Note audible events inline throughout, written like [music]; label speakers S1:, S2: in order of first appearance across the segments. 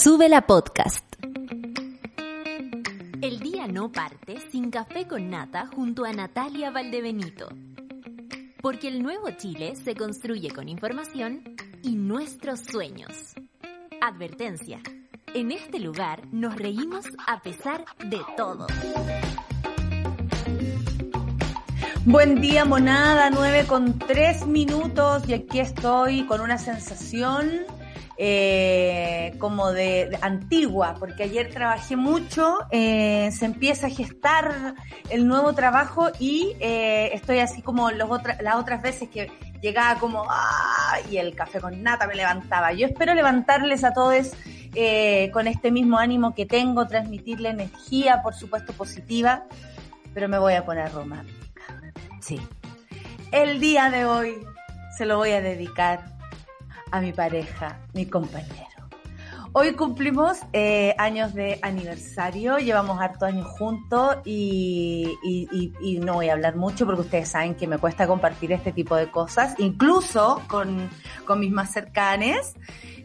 S1: Sube la podcast. El día no parte sin café con nata junto a Natalia Valdebenito. Porque el nuevo Chile se construye con información y nuestros sueños. Advertencia. En este lugar nos reímos a pesar de todo.
S2: Buen día, monada, 9 con 3 minutos y aquí estoy con una sensación eh, como de, antigua, porque ayer trabajé mucho, eh, se empieza a gestar el nuevo trabajo y eh, estoy así como los las otras veces que llegaba como, ¡ah! y el café con nata me levantaba. Yo espero levantarles a todos eh, con este mismo ánimo que tengo, transmitirle energía, por supuesto, positiva, pero me voy a poner romántica. Sí. El día de hoy se lo voy a dedicar a mi pareja, mi compañero. Hoy cumplimos eh, años de aniversario, llevamos harto años juntos y, no voy a hablar mucho porque ustedes saben que me cuesta compartir este tipo de cosas, incluso con, mis más cercanes,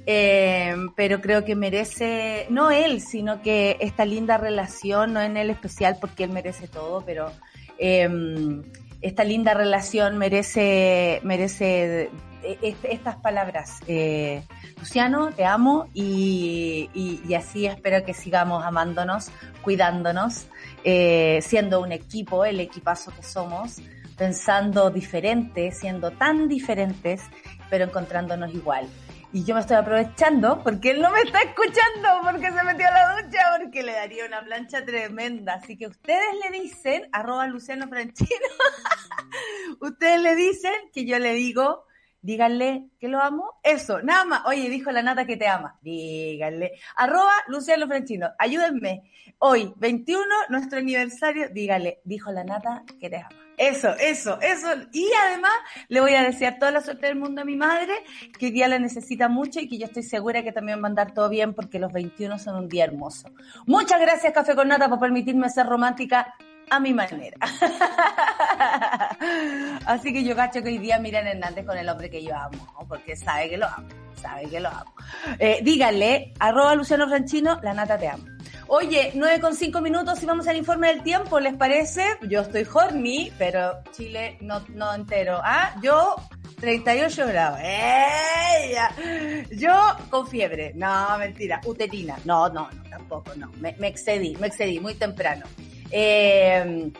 S2: eh, pero creo que merece, no él, sino que esta linda relación, no en él especial porque él merece todo, pero eh, esta linda relación merece, merece estas palabras. Eh, Luciano, te amo y, y, así espero que sigamos amándonos, cuidándonos, eh, siendo un equipo, el equipazo que somos, pensando diferente, siendo tan diferentes, pero encontrándonos igual. Y yo me estoy aprovechando porque él no me está escuchando porque se metió a la ducha porque le daría una plancha tremenda. Así que ustedes le dicen, arroba Luciano Franchino, [laughs] ustedes le dicen que yo le digo, díganle que lo amo. Eso, nada más. Oye, dijo la nata que te ama. Díganle. Arroba Luciano Franchino, ayúdenme. Hoy, 21, nuestro aniversario, díganle, dijo la nata que te ama. Eso, eso, eso. Y además le voy a desear toda la suerte del mundo a mi madre, que hoy día la necesita mucho y que yo estoy segura que también va a andar todo bien porque los 21 son un día hermoso. Muchas gracias Café con Nata por permitirme ser romántica a mi manera. [laughs] Así que yo cacho que hoy día miren Hernández con el hombre que yo amo, porque sabe que lo amo, sabe que lo amo. Eh, díganle, arroba Luciano Franchino, la nata te amo. Oye, 9 con 5 minutos y vamos al informe del tiempo, ¿les parece? Yo estoy horny, pero Chile no, no entero. Ah, yo 38 grados. ¡Ella! Yo con fiebre. No, mentira. Uterina. No, no, no, tampoco, no. Me excedí, me excedí muy temprano. Eh,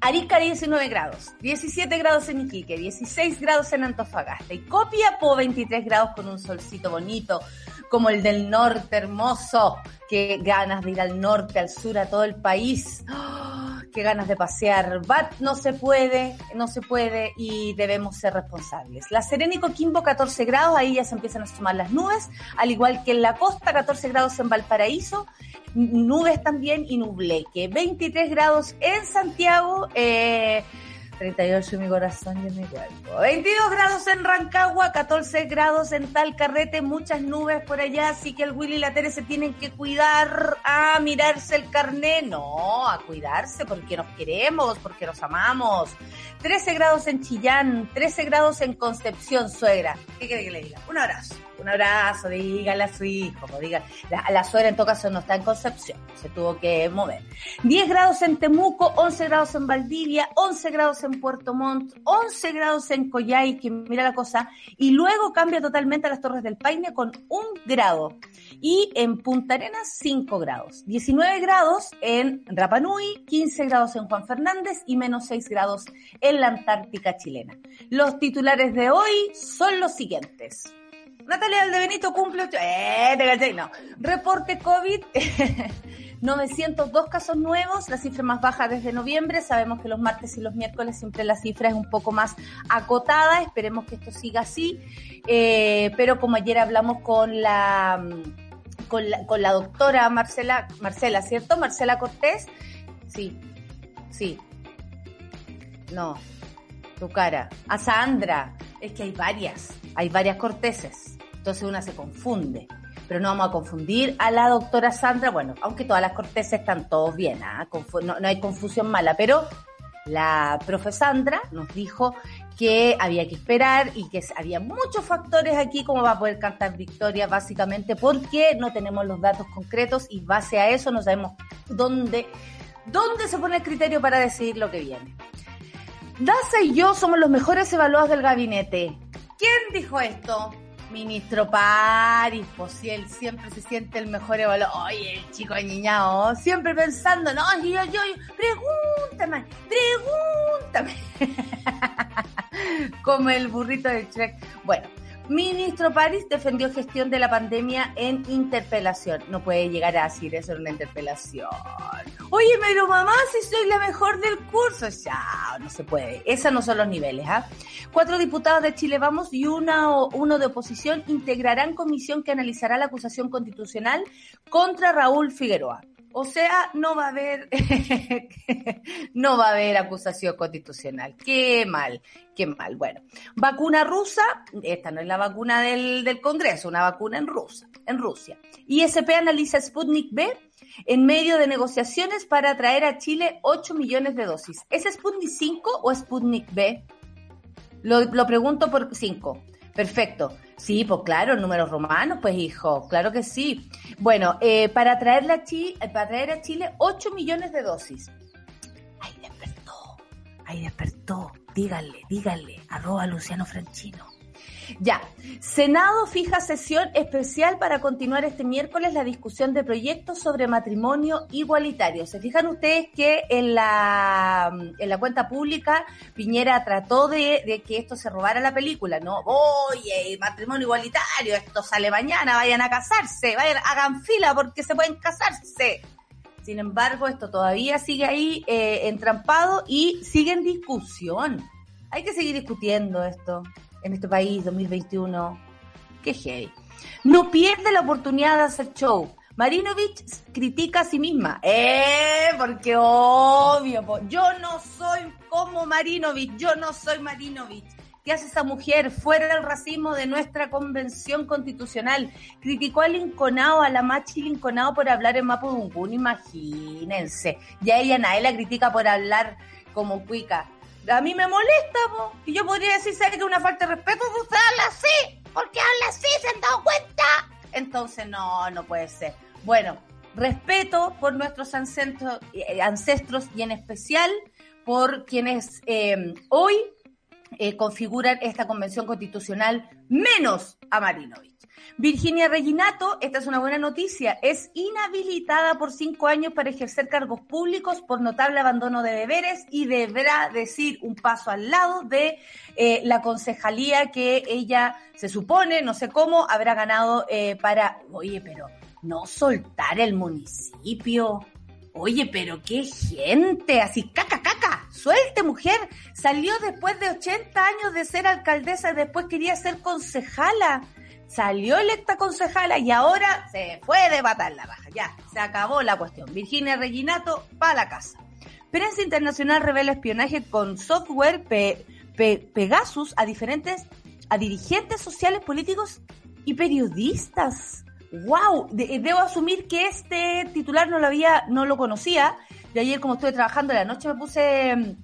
S2: Arica 19 grados, 17 grados en Iquique, 16 grados en Antofagasta y Copiapó 23 grados con un solcito bonito como el del norte hermoso. Qué ganas de ir al norte, al sur, a todo el país. ¡Oh! Qué ganas de pasear. Bat no se puede, no se puede y debemos ser responsables. La Serena y Coquimbo 14 grados, ahí ya se empiezan a sumar las nubes, al igual que en la costa 14 grados en Valparaíso nubes también y nubleque. 23 grados en Santiago, eh, 38 en mi corazón y en mi cuerpo. 22 grados en Rancagua, 14 grados en Talcarrete, muchas nubes por allá, así que el Willy y la Tere se tienen que cuidar a mirarse el carné. No, a cuidarse porque nos queremos, porque nos amamos. 13 grados en Chillán, 13 grados en Concepción, suegra. ¿Qué quiere que le diga? Un abrazo un abrazo, dígale a su hijo, diga, la, la suegra en todo caso no está en Concepción, se tuvo que mover. 10 grados en Temuco, 11 grados en Valdivia, 11 grados en Puerto Montt, 11 grados en Coyhai, que mira la cosa, y luego cambia totalmente a las Torres del Paine con un grado. Y en Punta Arenas, 5 grados. 19 grados en Rapa Nui, 15 grados en Juan Fernández y menos 6 grados en la Antártica chilena. Los titulares de hoy son los siguientes. Natalia Benito cumple... Eh, te no. Reporte COVID. [laughs] 902 casos nuevos, la cifra más baja desde noviembre. Sabemos que los martes y los miércoles siempre la cifra es un poco más acotada. Esperemos que esto siga así. Eh, pero como ayer hablamos con la, con la, con la doctora Marcela, Marcela, ¿cierto? Marcela Cortés. Sí, sí. No, tu cara. A Sandra. Es que hay varias, hay varias Corteses. Entonces una se confunde. Pero no vamos a confundir a la doctora Sandra, bueno, aunque todas las corteses están todos bien, ¿ah? no, hay confusión mala, pero la profe Sandra nos dijo que había que esperar y que había muchos factores aquí como va a poder cantar victoria, básicamente porque no tenemos los datos concretos y base a eso no sabemos dónde, dónde se pone el criterio para decidir lo que viene. Daza y yo somos los mejores evaluados del gabinete. ¿Quién dijo esto? Ministro Paris, pues si él siempre se siente el mejor evaluado. Oye, el chico niñao, siempre pensando, no, yo, yo, pregúntame, pregúntame. [laughs] Como el burrito de Shrek. Bueno, Ministro París defendió gestión de la pandemia en interpelación. No puede llegar a decir eso en una interpelación. Oye, pero mamá, si soy la mejor del curso. Ya, no se puede. Esos no son los niveles. ¿ah? Cuatro diputados de Chile Vamos y una, uno de oposición integrarán comisión que analizará la acusación constitucional contra Raúl Figueroa. O sea, no va a haber, [laughs] no va a haber acusación constitucional. Qué mal, qué mal. Bueno, vacuna rusa, esta no es la vacuna del, del Congreso, una vacuna en Rusia, en Rusia. ISP analiza Sputnik B en medio de negociaciones para traer a Chile 8 millones de dosis. ¿Es Sputnik 5 o Sputnik B? Lo, lo pregunto por 5. Perfecto. Sí, pues claro, números romanos, pues hijo, claro que sí. Bueno, eh, para, traerle a Chile, para traer a Chile 8 millones de dosis. Ahí despertó, ahí despertó. Díganle, díganle, arroba Luciano Franchino. Ya, Senado fija sesión especial para continuar este miércoles la discusión de proyectos sobre matrimonio igualitario. ¿Se fijan ustedes que en la, en la cuenta pública Piñera trató de, que esto se robara la película? No, oye, matrimonio igualitario, esto sale mañana, vayan a casarse, vayan, hagan fila porque se pueden casarse. Sin embargo, esto todavía sigue ahí eh, entrampado y sigue en discusión. Hay que seguir discutiendo esto en este país 2021. Qué heavy. No pierde la oportunidad de hacer show. Marinovich critica a sí misma. Eh, porque obvio, yo no soy como Marinovich, yo no soy Marinovich. ¿Qué hace esa mujer fuera del racismo de nuestra convención constitucional? Criticó al Inconao, a la machi Inconao por hablar en Mapudungún, imagínense. Ya ella nadie la critica por hablar como cuica a mí me molesta, po. y yo podría decir, ¿sabes que es una falta de respeto usted habla así? Porque habla así, ¿se han dado cuenta? Entonces, no, no puede ser. Bueno, respeto por nuestros ancestros, eh, ancestros y en especial por quienes eh, hoy eh, configuran esta convención constitucional, menos a Marinovich. Virginia Reginato, esta es una buena noticia, es inhabilitada por cinco años para ejercer cargos públicos por notable abandono de deberes y deberá decir un paso al lado de eh, la concejalía que ella se supone, no sé cómo, habrá ganado eh, para, oye, pero no soltar el municipio. Oye, pero qué gente, así caca, caca, suelte mujer. Salió después de 80 años de ser alcaldesa después quería ser concejala salió electa concejala y ahora se puede matar la baja. Ya, se acabó la cuestión. Virginia Reginato, para la casa. Prensa Internacional revela espionaje con software Pegasus a diferentes, a dirigentes sociales, políticos y periodistas. ¡Wow! debo asumir que este titular no lo había, no lo conocía. De ayer, como estuve trabajando la noche, me puse mm,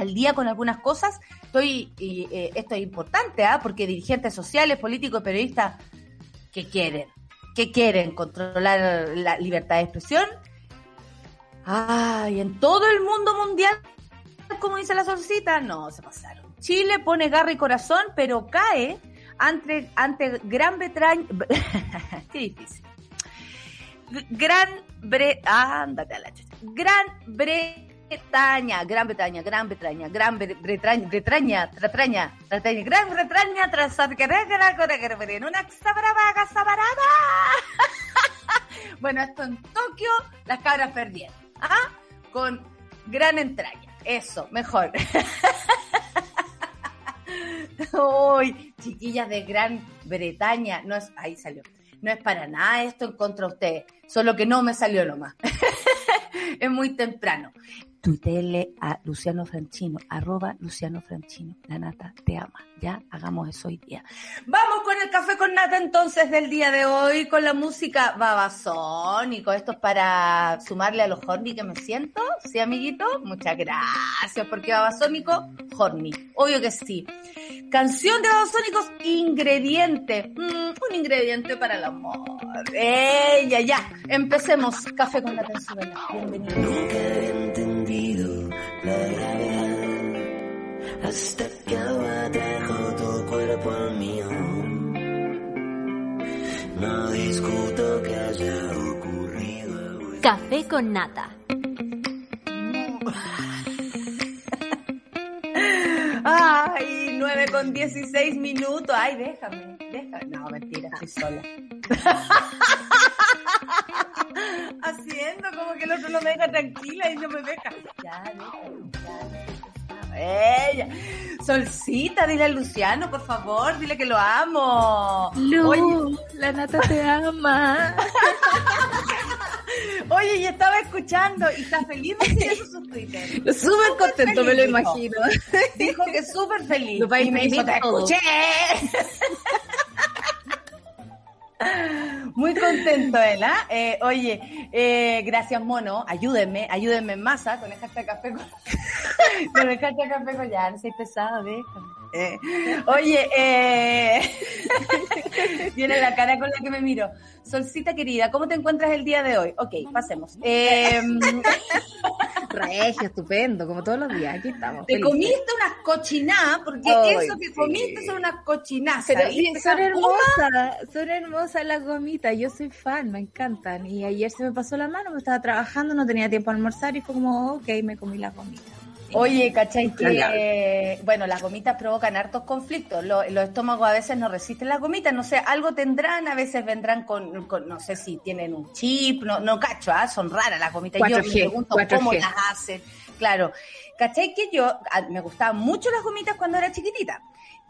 S2: al día con algunas cosas. Estoy, eh, esto es importante, ¿ah? porque dirigentes sociales, políticos, periodistas, ¿qué quieren? ¿Qué quieren? ¿Controlar la libertad de expresión? Ay, en todo el mundo mundial, como dice la solcita, no, se pasaron. Chile pone garra y corazón, pero cae ante, ante Gran Bretaña. [laughs] Qué difícil. Gran Bre... ándate a la Gran Bretaña Bretaña, Gran Bretaña, Gran Bretaña, Gran Bretaña, Bretaña, Bretaña, Bretaña, Gran Bretaña, tras una. [laughs] Bueno, esto en Tokio, las cabras perdieron, ¿ah? Con gran entraña, eso, mejor. [laughs] Uy, chiquillas de Gran Bretaña, no es, ahí salió, no es para nada esto en contra de ustedes, solo que no me salió nomás. [laughs] es muy temprano. Tuitele a Luciano Franchino, arroba Luciano Franchino. La nata te ama. Ya hagamos eso hoy día. Vamos con el café con nata entonces del día de hoy, con la música babasónico. Esto es para sumarle a los horny que me siento. ¿Sí, amiguito? Muchas gracias, porque babasónico, horny. Obvio que sí. Canción de babasónicos, ingrediente. Mm, un ingrediente para el amor. ¡Ey, ya! Empecemos. Café con nata en Bienvenido.
S3: Nunca he hasta que ahora dejo tu cuerpo al mío. No discuto que haya ocurrido.
S1: Café con nata. [laughs]
S2: Ay, 9 con 16 minutos. Ay, déjame, déjame. No, mentira, estoy sola. [laughs] Haciendo como que el otro no me deja tranquila y no me deja. Ya, déjame, ya. Ella. Solcita, dile a Luciano, por favor, dile que lo amo.
S4: Lu,
S2: Oye,
S4: la nata te ama. [laughs]
S2: oye, y estaba escuchando y está feliz de su Twitter. [laughs]
S4: Súper contento, me lo
S2: dijo.
S4: imagino.
S2: Dijo que súper feliz. Y me
S4: imprimir
S2: te
S4: todo".
S2: escuché. [laughs] Muy contento él, ¿ah? Eh, oye, eh, gracias mono, ayúdenme, ayúdenme en masa con el hashtag café con, [laughs] con el hashtag café con ya, no soy pesado, déjame. Eh, oye, eh, [laughs] viene la cara con la que me miro. Solcita querida, ¿cómo te encuentras el día de hoy? Ok, pasemos.
S4: Regio, estupendo, como todos los días. Aquí estamos.
S2: te
S4: felices.
S2: comiste unas cochinadas, porque eso que
S4: sí.
S2: comiste son unas cochinadas.
S4: Pero sí, son hermosas, son hermosas las gomitas. Yo soy fan, me encantan. Y ayer se me pasó la mano, me estaba trabajando, no tenía tiempo a almorzar y fue como, ok, me comí las gomitas.
S2: Oye, ¿cachai? Que, bueno, las gomitas provocan hartos conflictos. Lo- los estómagos a veces no resisten las gomitas. No sé, algo tendrán, a veces vendrán con, con- no sé si tienen un chip, no, no cacho, ¿ah? son raras las gomitas. Yo me
S4: 4G,
S2: pregunto cómo
S4: 4G.
S2: las hacen. Claro, ¿cachai? Que yo, a- me gustaban mucho las gomitas cuando era chiquitita.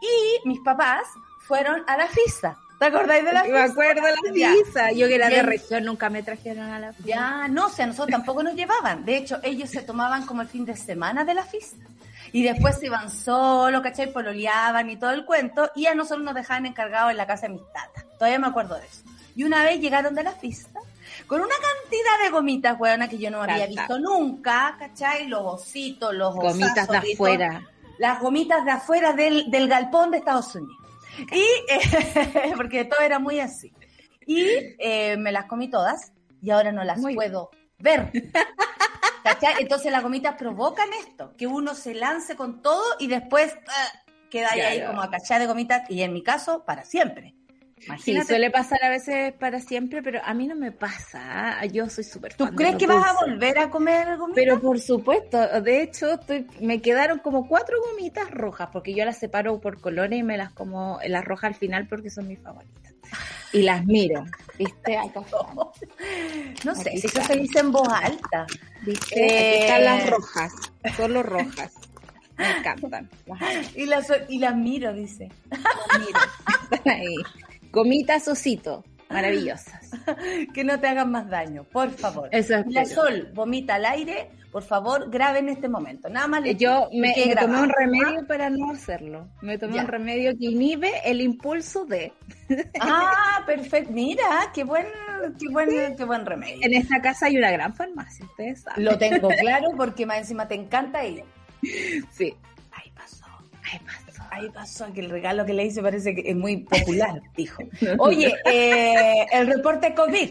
S2: Y mis papás fueron a la FISA. ¿Te acordáis de la
S4: Me acuerdo de la pizza. Yo que era de región, nunca me trajeron a la pizza.
S2: Ya, no, o sea, nosotros tampoco nos llevaban. De hecho, ellos se tomaban como el fin de semana de la fiesta. Y después se iban solo, ¿cachai? Pololeaban y todo el cuento. Y a nosotros nos dejaban encargados en la casa de mis tatas. Todavía me acuerdo de eso. Y una vez llegaron de la fiesta con una cantidad de gomitas, weona, que yo no había visto nunca, ¿cachai? Los ositos, los
S4: Gomitas de
S2: osazos todo.
S4: afuera.
S2: Las gomitas de afuera del, del galpón de Estados Unidos. Y, eh, [laughs] porque todo era muy así. Y eh, me las comí todas y ahora no las
S4: Muy
S2: puedo ver. ¿Cachai? Entonces las gomitas provocan esto, que uno se lance con todo y después ah, queda ahí, ahí como a cachar de gomitas y en mi caso, para siempre.
S4: Sí,
S2: Imagínate.
S4: suele pasar a veces para siempre, pero a mí no me pasa. ¿ah? Yo soy súper
S2: ¿Tú
S4: fan
S2: crees que vas a volver a comer gomitas?
S4: Pero por supuesto, de hecho, estoy, me quedaron como cuatro gomitas rojas, porque yo las separo por colores y me las como las rojas al final porque son mis favoritas. Y las miro, ¿viste? Acá
S2: no sé, si eso se dice en voz alta.
S4: ¿viste?
S2: Eh.
S4: Aquí están las rojas, solo rojas. Me [laughs] encantan. Las
S2: Y las, y las miro, dice.
S4: las miro. Están ahí. Gomitas osito, maravillosas. [laughs]
S2: Que no te hagan más daño, por favor. Y la. Sol vomita al aire, por favor, grabe en este momento. Nada más le
S4: Yo me, tomé un
S2: ¿ah?
S4: remedio para no hacerlo. Me tomé
S2: Ya.
S4: un remedio que inhibe el impulso de. [laughs]
S2: Ah, perfecto. Mira, qué buen, qué buen, qué buen remedio.
S4: En esta casa hay una gran farmacia, ustedes saben.
S2: Lo tengo [laughs] claro porque más encima te encanta ir.
S4: Sí.
S2: Ahí pasó,
S4: Ay, pasó.
S2: Ahí pasó, que el regalo que le hice parece que es muy popular, dijo. Oye, eh, el reporte COVID.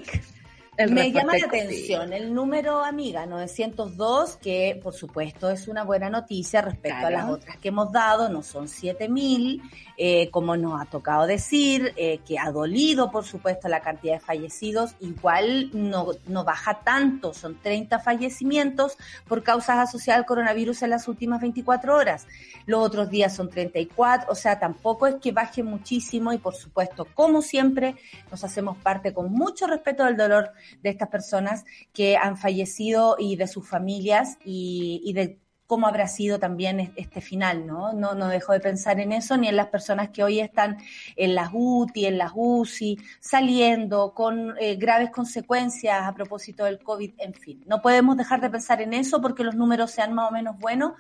S4: El
S2: Me llama la atención el número, amiga, 902, que por supuesto es una buena noticia respecto a las otras que hemos dado, no son 7000, eh, como nos ha tocado decir, eh, que ha dolido, por supuesto, la cantidad de fallecidos, igual no, no baja tanto, son 30 fallecimientos por causas asociadas al coronavirus en las últimas 24 horas. Los otros días son 34, o sea, tampoco es que baje muchísimo y por supuesto, como siempre, nos hacemos parte con mucho respeto del dolor de estas personas que han fallecido y de sus familias y, y de cómo habrá sido también es- este final, ¿no? No, no dejo de pensar en eso, ni en las personas que hoy están en las UTI, en las UCI, saliendo con eh, graves consecuencias a propósito del COVID, en fin. No podemos dejar de pensar en eso porque los números sean más o menos buenos,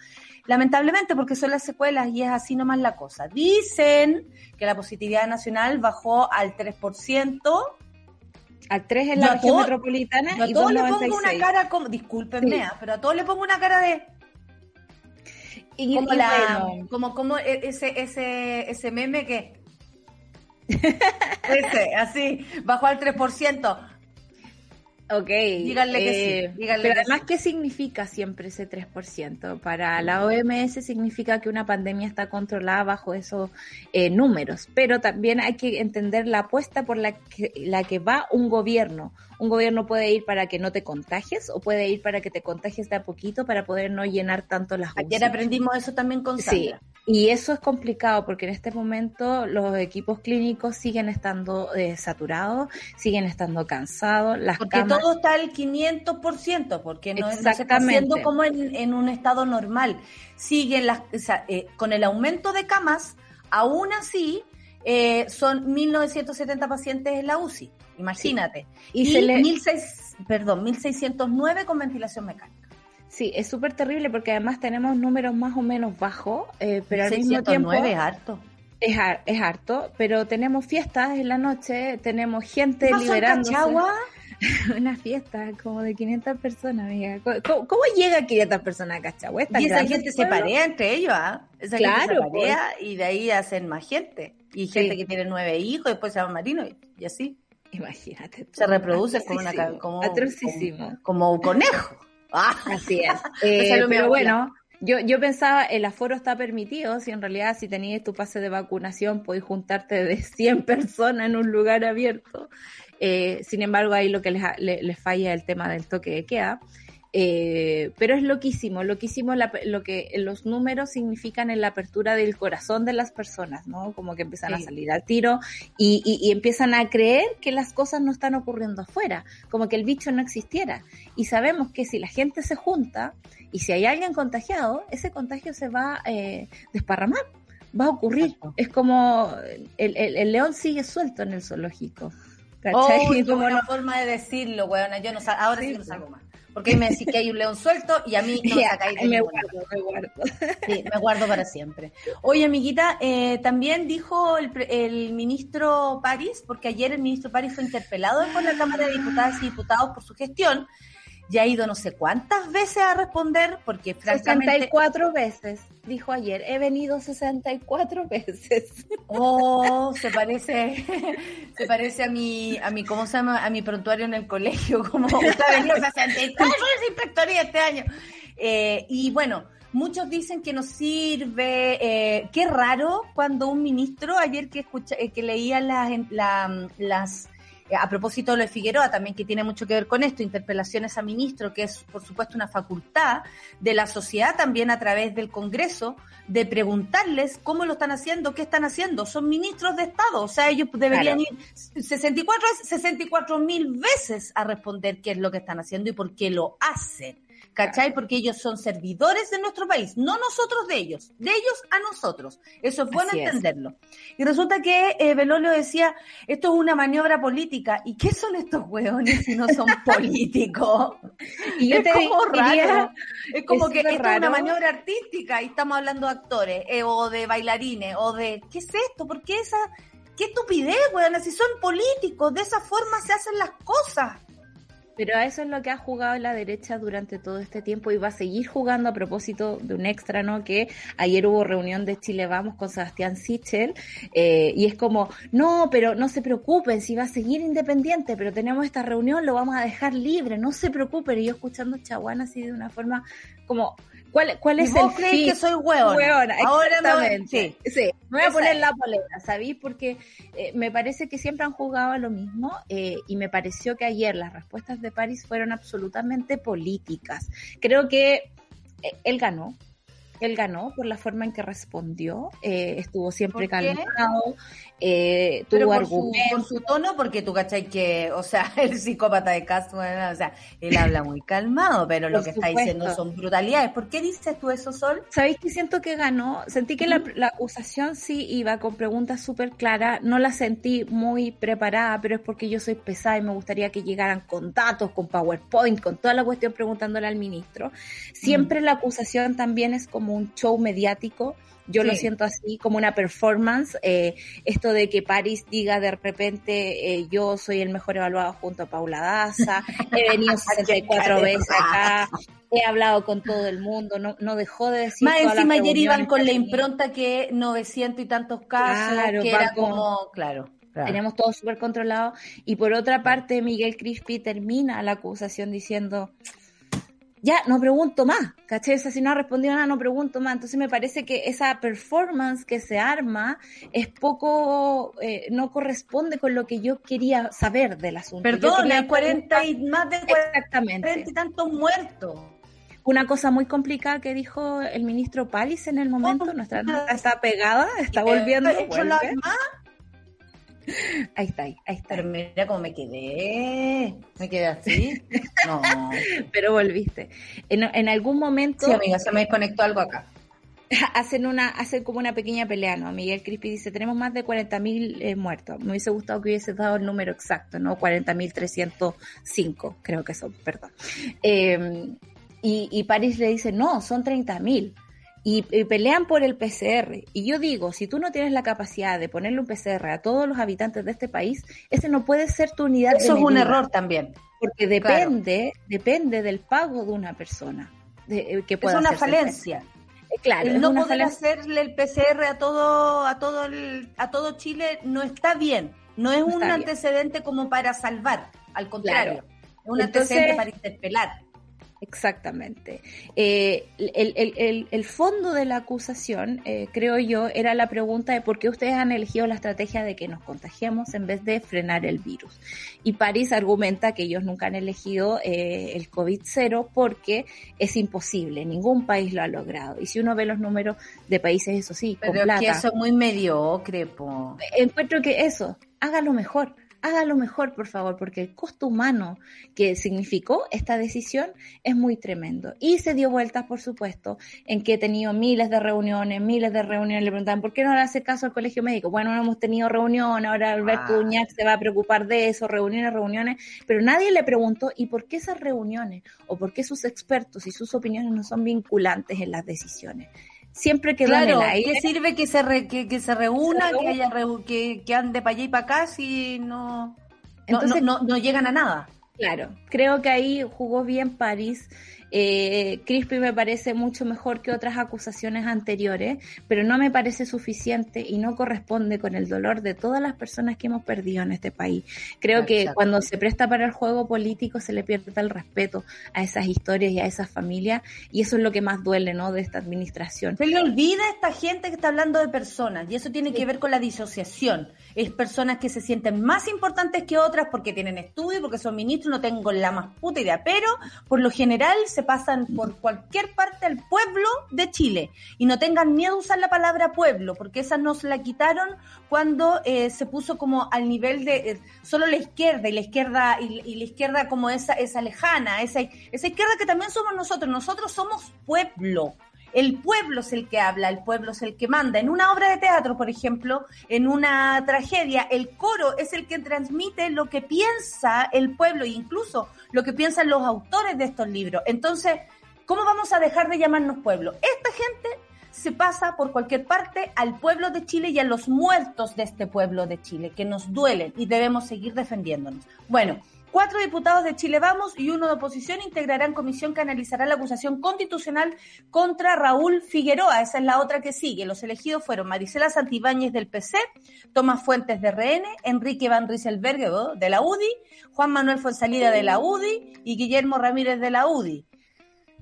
S2: lamentablemente porque son las secuelas y es así nomás la cosa. Dicen que la positividad nacional bajó al 3%.
S4: Al 3 en la región
S2: todo-
S4: metropolitana
S2: Yo a
S4: y
S2: todos le pongo
S4: 296.
S2: una cara como, discúlpenme,
S4: Sí.
S2: ah, pero a todos le pongo una cara de
S4: Y,
S2: como
S4: y
S2: la
S4: bueno,
S2: como como e- ese ese ese meme que [laughs] ese así bajó al 3%.
S4: Ok.
S2: Díganle que sí,
S4: eh,
S2: díganle
S4: pero
S2: que
S4: además,
S2: sí.
S4: ¿qué significa siempre ese 3%? Para la OMS significa que una pandemia está controlada bajo esos eh, números, pero también hay que entender la apuesta por la que, la que va un gobierno. Un gobierno puede ir para que no te contagies o puede ir para que te contagies de a poquito para poder no llenar tanto las
S2: Ayer
S4: UCI.
S2: aprendimos eso también con
S4: Sí,
S2: Sandra.
S4: y eso es complicado porque en este momento los equipos clínicos siguen estando eh, saturados, siguen estando cansados, las
S2: Porque
S4: camas
S2: todo está al 500%, porque no, no se está
S4: Exactamente.
S2: haciendo como en, en un estado normal. Siguen las, o sea, eh, con el aumento de camas, aún así eh, son 1.970 pacientes en la UCI, imagínate.
S4: Y
S2: Y,
S4: se le-
S2: 1600, perdón, 1.609 con ventilación mecánica.
S4: Sí, es súper terrible porque además tenemos números más o menos bajos, eh, pero al mismo tiempo
S2: 609 es harto.
S4: es, har- es harto, pero tenemos fiestas en la noche, tenemos gente
S2: ¿Qué pasó en
S4: liberándose.
S2: Cachagua? [laughs]
S4: Una fiesta como de 500 personas, amiga. ¿Cómo, cómo- llega 500 personas a tan
S2: Y esa gente se
S4: pueblo?
S2: parea entre ellos, ¿ah? Esa gente
S4: Claro,
S2: se parea y de ahí hacen más gente. Y gente que tiene nueve hijos, después se llama marino y, y así.
S4: Imagínate. tú.
S2: Se reproduce como una como, como, como un conejo. Ah, [laughs]
S4: Así es. [laughs] Eh, pero
S2: abuela.
S4: bueno, yo, yo pensaba, el aforo está permitido, si en realidad si tenías tu pase de vacunación podés juntarte de 100 personas en un lugar abierto. Eh, sin embargo, ahí lo que les, ha- le- les falla es el tema del toque de queda. Eh, pero es loquísimo, loquísimo la- lo que los números significan en la apertura del corazón de las personas, ¿no? Como que empiezan a salir al tiro y, y- y empiezan a creer que las cosas no están ocurriendo afuera, como que el bicho no existiera. Y sabemos que si la gente se junta y si hay alguien contagiado, ese contagio se va a eh, desparramar, va a ocurrir.
S2: Exacto.
S4: Es como el, el- el león sigue suelto en el zoológico. ¿cachai?
S2: Oh, [laughs]
S4: Como no-
S2: forma de decirlo, weona. Yo no sal- ahora sí,
S4: Sí,
S2: no
S4: pues.
S2: salgo más. Porque ahí me decís que hay un león suelto y a mí [laughs] no me de
S4: me guardo, me guardo.
S2: Sí, me guardo para siempre. Oye, amiguita, eh, también dijo el, el ministro París, porque ayer el ministro París fue interpelado por la Cámara de Diputadas y Diputados por su gestión, y ha ido no sé cuántas veces a responder, porque francamente...
S4: 64 veces, dijo ayer. He venido 64 [laughs] veces.
S2: Oh, se parece, se parece a mi, a mi, ¿cómo se llama? A mi prontuario en el colegio, como usted ha venido 64 veces inspectoría este año. Eh, y bueno, muchos dicen que no sirve. eh, qué raro cuando un ministro, ayer que escucha, eh, que leía las, la- las a propósito de lo de Figueroa, también que tiene mucho que ver con esto, interpelaciones a ministro, que es por supuesto una facultad de la sociedad también a través del Congreso, de preguntarles cómo lo están haciendo, qué están haciendo. Son ministros de Estado, o sea, ellos deberían
S4: Claro.
S2: ir 64, 64 mil veces a responder qué es lo que están haciendo y por qué lo hacen. ¿Cachai? Porque ellos son servidores de nuestro país, no nosotros de ellos, de ellos a nosotros. Eso es bueno
S4: Así es.
S2: entenderlo. Y resulta que eh, Belolio decía, esto es una maniobra política. ¿Y qué son estos hueones si no son [laughs] políticos?
S4: Y
S2: es
S4: te
S2: como
S4: diría-
S2: raro. Es como
S4: es
S2: que esto es una maniobra artística y estamos hablando de actores eh, o de bailarines o de... ¿Qué es esto? ¿Por qué esa...? ¡Qué estupidez, weón! Si son políticos, de esa forma se hacen las cosas.
S4: Pero a eso es lo que ha jugado la derecha durante todo este tiempo y va a seguir jugando a propósito de un extra, ¿no? Que ayer hubo reunión de Chile Vamos con Sebastián Sichel eh, y es como, no, pero no se preocupen, si va a seguir independiente, pero tenemos esta reunión, lo vamos a dejar libre, no se preocupen. Y yo escuchando Chaguán así de una forma como, ¿cuál, cuál
S2: ¿Y
S4: es
S2: vos
S4: el
S2: crees que soy hueona?
S4: Hueona,
S2: Ahora me voy- sí.
S4: Sí, me voy a poner
S2: es.
S4: la polera, ¿sabéis? Porque eh, me parece que siempre han jugado a lo mismo eh, y me pareció que ayer las respuestas de París fueron absolutamente políticas. Creo que eh, él ganó. Él ganó por la forma en que respondió, eh, estuvo siempre calmado, eh, tuvo argumentos.
S2: Por su tono, porque tú cachai que, o sea, [laughs] el psicópata de Castro, o sea, él habla muy calmado, pero lo que está diciendo son brutalidades. ¿Por qué dices tú eso, Sol?
S4: ¿Sabéis que siento que ganó? Sentí que la, la, acusación sí iba con preguntas súper claras, no la sentí muy preparada, pero es porque yo soy pesada y me gustaría que llegaran con datos, con PowerPoint, con toda la cuestión preguntándole al ministro. Siempre la acusación también es como un show mediático. Yo lo siento así, como una performance. Eh, esto de que Paris diga de repente, eh, yo soy el mejor evaluado junto a Paula Daza, he venido [laughs] 64 veces acá, he hablado con todo el mundo, no, no dejó de decir.
S2: Más encima ayer iban con la impronta que 900 y tantos casos, que era como, claro.
S4: Tenemos todo súper controlado. Y por otra parte, Miguel Crispi termina la acusación diciendo, ya no pregunto más, ¿cachai? O sea, si no ha respondido nada, no pregunto más. Entonces me parece que esa performance que se arma es poco, eh, no corresponde con lo que yo quería saber del asunto.
S2: Perdón, hay 40 y más de 40 y tantos muertos.
S4: Una cosa muy complicada que dijo el ministro Palis en el momento, nuestra nota está pegada, está volviendo. [laughs] Ahí está, ahí, está.
S2: Pero mira cómo me quedé. Me quedé así. [laughs] No.
S4: Pero volviste. En, en algún momento.
S2: Sí, amiga, se me desconectó algo acá. [laughs]
S4: Hacen una, hacen como una pequeña pelea, ¿no? Miguel Crispi dice, tenemos más de 40.000 eh, muertos. Me hubiese gustado que hubiese dado el número exacto, ¿no? 40.305, creo que son, perdón. Eh, y, y París le dice, no, son 30.000 y, pelean por el PCR. Y yo digo, si tú no tienes la capacidad de ponerle un PCR a todos los habitantes de este país, ese no puede ser tu unidad
S2: Eso es un error también.
S4: Porque depende, depende del pago de una persona. De, eh, que pueda
S2: es una falencia.
S4: Eh, claro,
S2: no poder hacerle el PCR a todo, a todo a todo Chile no está bien. No es un antecedente como para salvar, al contrario, es un antecedente para interpelar.
S4: Exactamente. Eh, el, fondo de la acusación, eh, creo yo, era la pregunta de por qué ustedes han elegido la estrategia de que nos contagiemos en vez de frenar el virus. Y París argumenta que ellos nunca han elegido eh, el COVID-0 porque es imposible, ningún país lo ha logrado. Y si uno ve los números de países, eso sí,
S2: Pero con que eso es muy mediocre, po.
S4: Encuentro que eso, hágalo mejor hágalo mejor, por favor, porque el costo humano que significó esta decisión es muy tremendo. Y se dio vueltas, por supuesto, en que he tenido miles de reuniones, miles de reuniones. Le preguntaban, ¿por qué no le hace caso al colegio médico? Bueno, no hemos tenido reunión, ahora Alberto ah. Uñac se va a preocupar de eso, reuniones, reuniones, pero nadie le preguntó, ¿y por qué esas reuniones? ¿O por qué sus expertos y sus opiniones no son vinculantes en las decisiones? Siempre quedó
S2: claro,
S4: en el
S2: ¿qué sirve que se, que, se reúna, que, haya que, que ande para allá y para acá si no, Entonces, no, no, no llegan a nada?
S4: Claro, creo que ahí jugó bien París eh, Crispy me parece mucho mejor que otras acusaciones anteriores, pero no me parece suficiente y no corresponde con el dolor de todas las personas que hemos perdido en este país. Creo que cuando se presta para el juego político se le pierde el respeto a esas historias y a esas familias y eso es lo que más duele, ¿no? De esta administración.
S2: Se le olvida a esta gente que está hablando de personas y eso tiene que ver con la disociación. Es personas que se sienten más importantes que otras porque tienen estudio, porque son ministros, no tengo la más puta idea, pero por lo general se pasan por cualquier parte del pueblo de Chile y no tengan miedo a usar la palabra pueblo, porque esa nos la quitaron cuando eh, se puso como al nivel de eh, solo la izquierda y la izquierda y, la izquierda como esa, esa lejana, esa, esa izquierda que también somos nosotros, nosotros somos pueblo. El pueblo es el que habla, el pueblo es el que manda. En una obra de teatro, por ejemplo, en una tragedia, el coro es el que transmite lo que piensa el pueblo e incluso lo que piensan los autores de estos libros. Entonces, ¿cómo vamos a dejar de llamarnos pueblo? Esta gente se pasa por cualquier parte al pueblo de Chile y a los muertos de este pueblo de Chile, que nos duelen y debemos seguir defendiéndonos. Bueno, Cuatro diputados de Chile Vamos y uno de oposición integrarán comisión que analizará la acusación constitucional contra Raúl Figueroa. Esa es la otra que sigue. Los elegidos fueron Marisela Santibáñez del PC, Tomás Fuentes de RN, Enrique Van Rieselberg de la UDI, Juan Manuel Fuensalida de la UDI y Guillermo Ramírez de la UDI.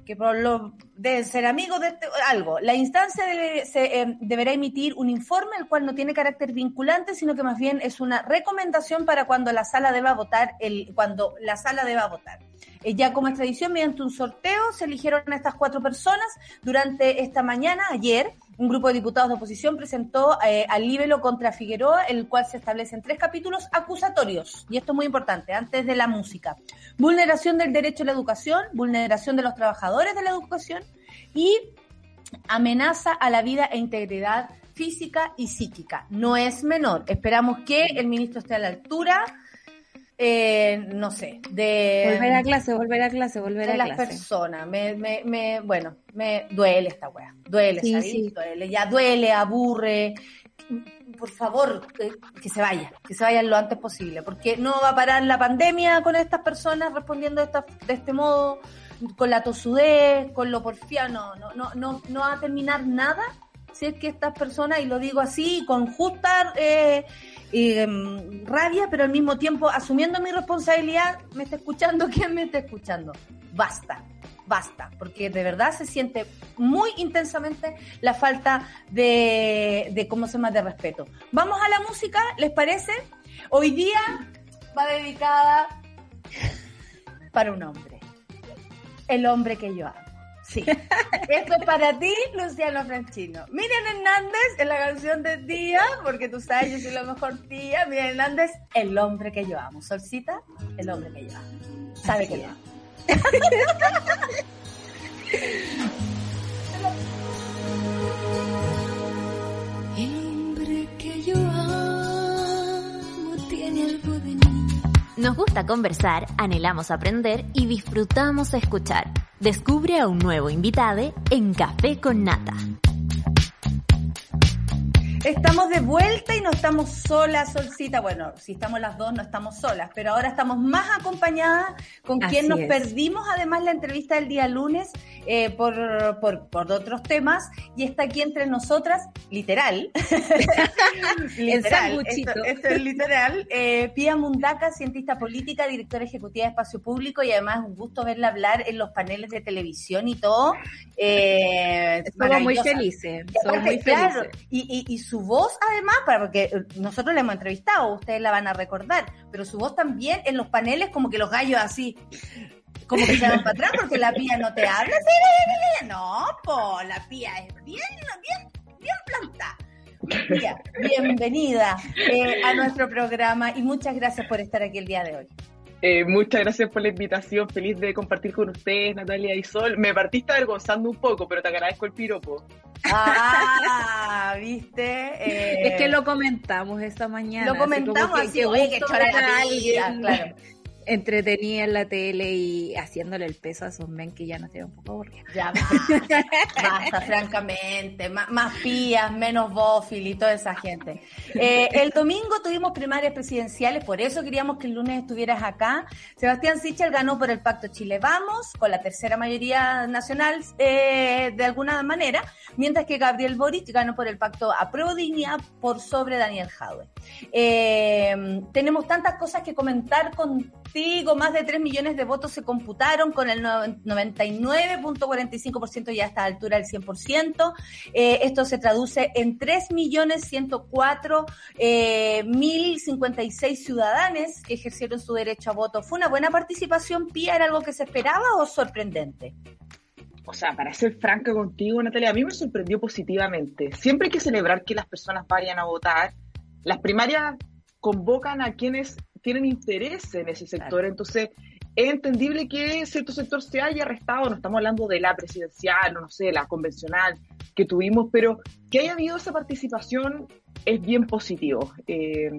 S2: Que por lo, deben ser amigos de este- algo. La instancia debe- se, eh, deberá emitir un informe el cual no tiene carácter vinculante, sino que más bien es una recomendación para cuando la sala deba votar el, cuando la sala deba votar. Eh, ya como es tradición, mediante un sorteo se eligieron a estas cuatro personas. Durante esta mañana, ayer, un grupo de diputados de oposición presentó eh, al Líbelo contra Figueroa, el cual se establecen tres capítulos acusatorios. Y esto es muy importante, antes de la música. Vulneración del derecho a la educación, vulneración de los trabajadores de la educación y amenaza a la vida e integridad física y psíquica. No es menor. Esperamos que el ministro esté a la altura, eh, no sé, de,
S4: Volver a clase, volver a clase, volver a
S2: las
S4: clase.
S2: personas. Me, me, me, bueno, me duele esta wea. Duele,
S4: Sí,
S2: ¿sabes?
S4: sí.
S2: Duele, ya duele, aburre. Por favor, que, que se vaya, que se vayan lo antes posible, porque no va a parar la pandemia con estas personas respondiendo de, esta, de este modo, con la tosudez, con lo porfiado, no, no, no, no, no va a terminar nada si es que estas personas, y lo digo así, con justa eh, eh, rabia, pero al mismo tiempo asumiendo mi responsabilidad, me está escuchando, [laughs] ¿quién me está escuchando? Basta, basta, porque de verdad se siente muy intensamente la falta de, de ¿cómo se llama?, de respeto. Vamos a la música, ¿les parece? Hoy día va dedicada para un hombre, el hombre que yo amo. Sí. Esto es para ti, Luciano Franchino. Miriam Hernández en la canción de tía, porque tú sabes, yo soy la mejor tía. Miriam Hernández, el hombre que yo amo. Solcita, el hombre que yo amo. Sabe que lo amo. [laughs]
S3: El hombre que yo amo tiene algo de.
S1: Nos gusta conversar, anhelamos aprender y disfrutamos escuchar. Descubre a un nuevo invitado en Café con Nata.
S2: Estamos de vuelta y no estamos solas, Solcita. Bueno, si estamos las dos, no estamos solas, pero ahora estamos más acompañadas con
S4: Así
S2: quien nos
S4: es.
S2: perdimos además la entrevista del día lunes eh, por, por, por otros temas y está aquí entre nosotras, literal. [laughs]
S4: sanguchito.
S2: Esto, esto es literal. Eh, Pía Mundaca, cientista política, directora ejecutiva de Espacio Público y además un gusto verla hablar en los paneles de televisión y todo. Eh,
S4: Somos muy felices.
S2: Y
S4: Somos muy
S2: claro,
S4: felices.
S2: y, y, y su voz además, para porque nosotros la hemos entrevistado, ustedes la van a recordar, pero su voz también en los paneles como que los gallos así, como que se van para atrás porque la pía no te habla, no, po, la pía es bien, bien, bien planta. Pía, bienvenida eh, a nuestro programa y muchas gracias por estar aquí el día de hoy.
S5: Eh, muchas gracias por la invitación, feliz de compartir con ustedes, Natalia y Sol. Me partiste avergonzando un poco, pero te agradezco el piropo.
S2: Ah, viste. Eh,
S4: Es que lo comentamos esta mañana.
S2: lo
S4: así como
S2: comentamos
S4: que-
S2: así,
S4: que
S2: oye, que chora la
S4: alguien
S2: claro.
S4: Entretenida en la tele y haciéndole el peso a esos men que ya nos tienen un poco aburridos.
S2: Ya, basta, francamente. Más, más pías, menos bófil y toda esa gente. Eh, el domingo tuvimos primarias presidenciales, por eso queríamos que el lunes estuvieras acá. Sebastián Sichel ganó por el Pacto Chile Vamos, con la tercera mayoría nacional eh, de alguna manera, mientras que Gabriel Boric ganó por el Pacto Apruebo Dignidad por sobre Daniel Jadwe. Eh, tenemos tantas cosas que comentar contigo, más de 3 millones de votos se computaron con el no- 99.45% ya a esta altura el 100%. Eh, esto se traduce en 3.104.056 eh, 1056 ciudadanos que ejercieron su derecho a voto. ¿Fue una buena participación, Pía? ¿Era algo que se esperaba o sorprendente?
S5: O sea, para ser franca contigo, Natalia, a mí me sorprendió positivamente. Siempre hay que celebrar que las personas vayan a votar. Las primarias convocan a quienes tienen interés en ese sector,
S2: Claro.
S5: entonces es entendible que cierto sector se haya arrestado, no estamos hablando de la presidencial, o no sé, la convencional que tuvimos, pero que haya habido esa participación es bien positivo. Eh,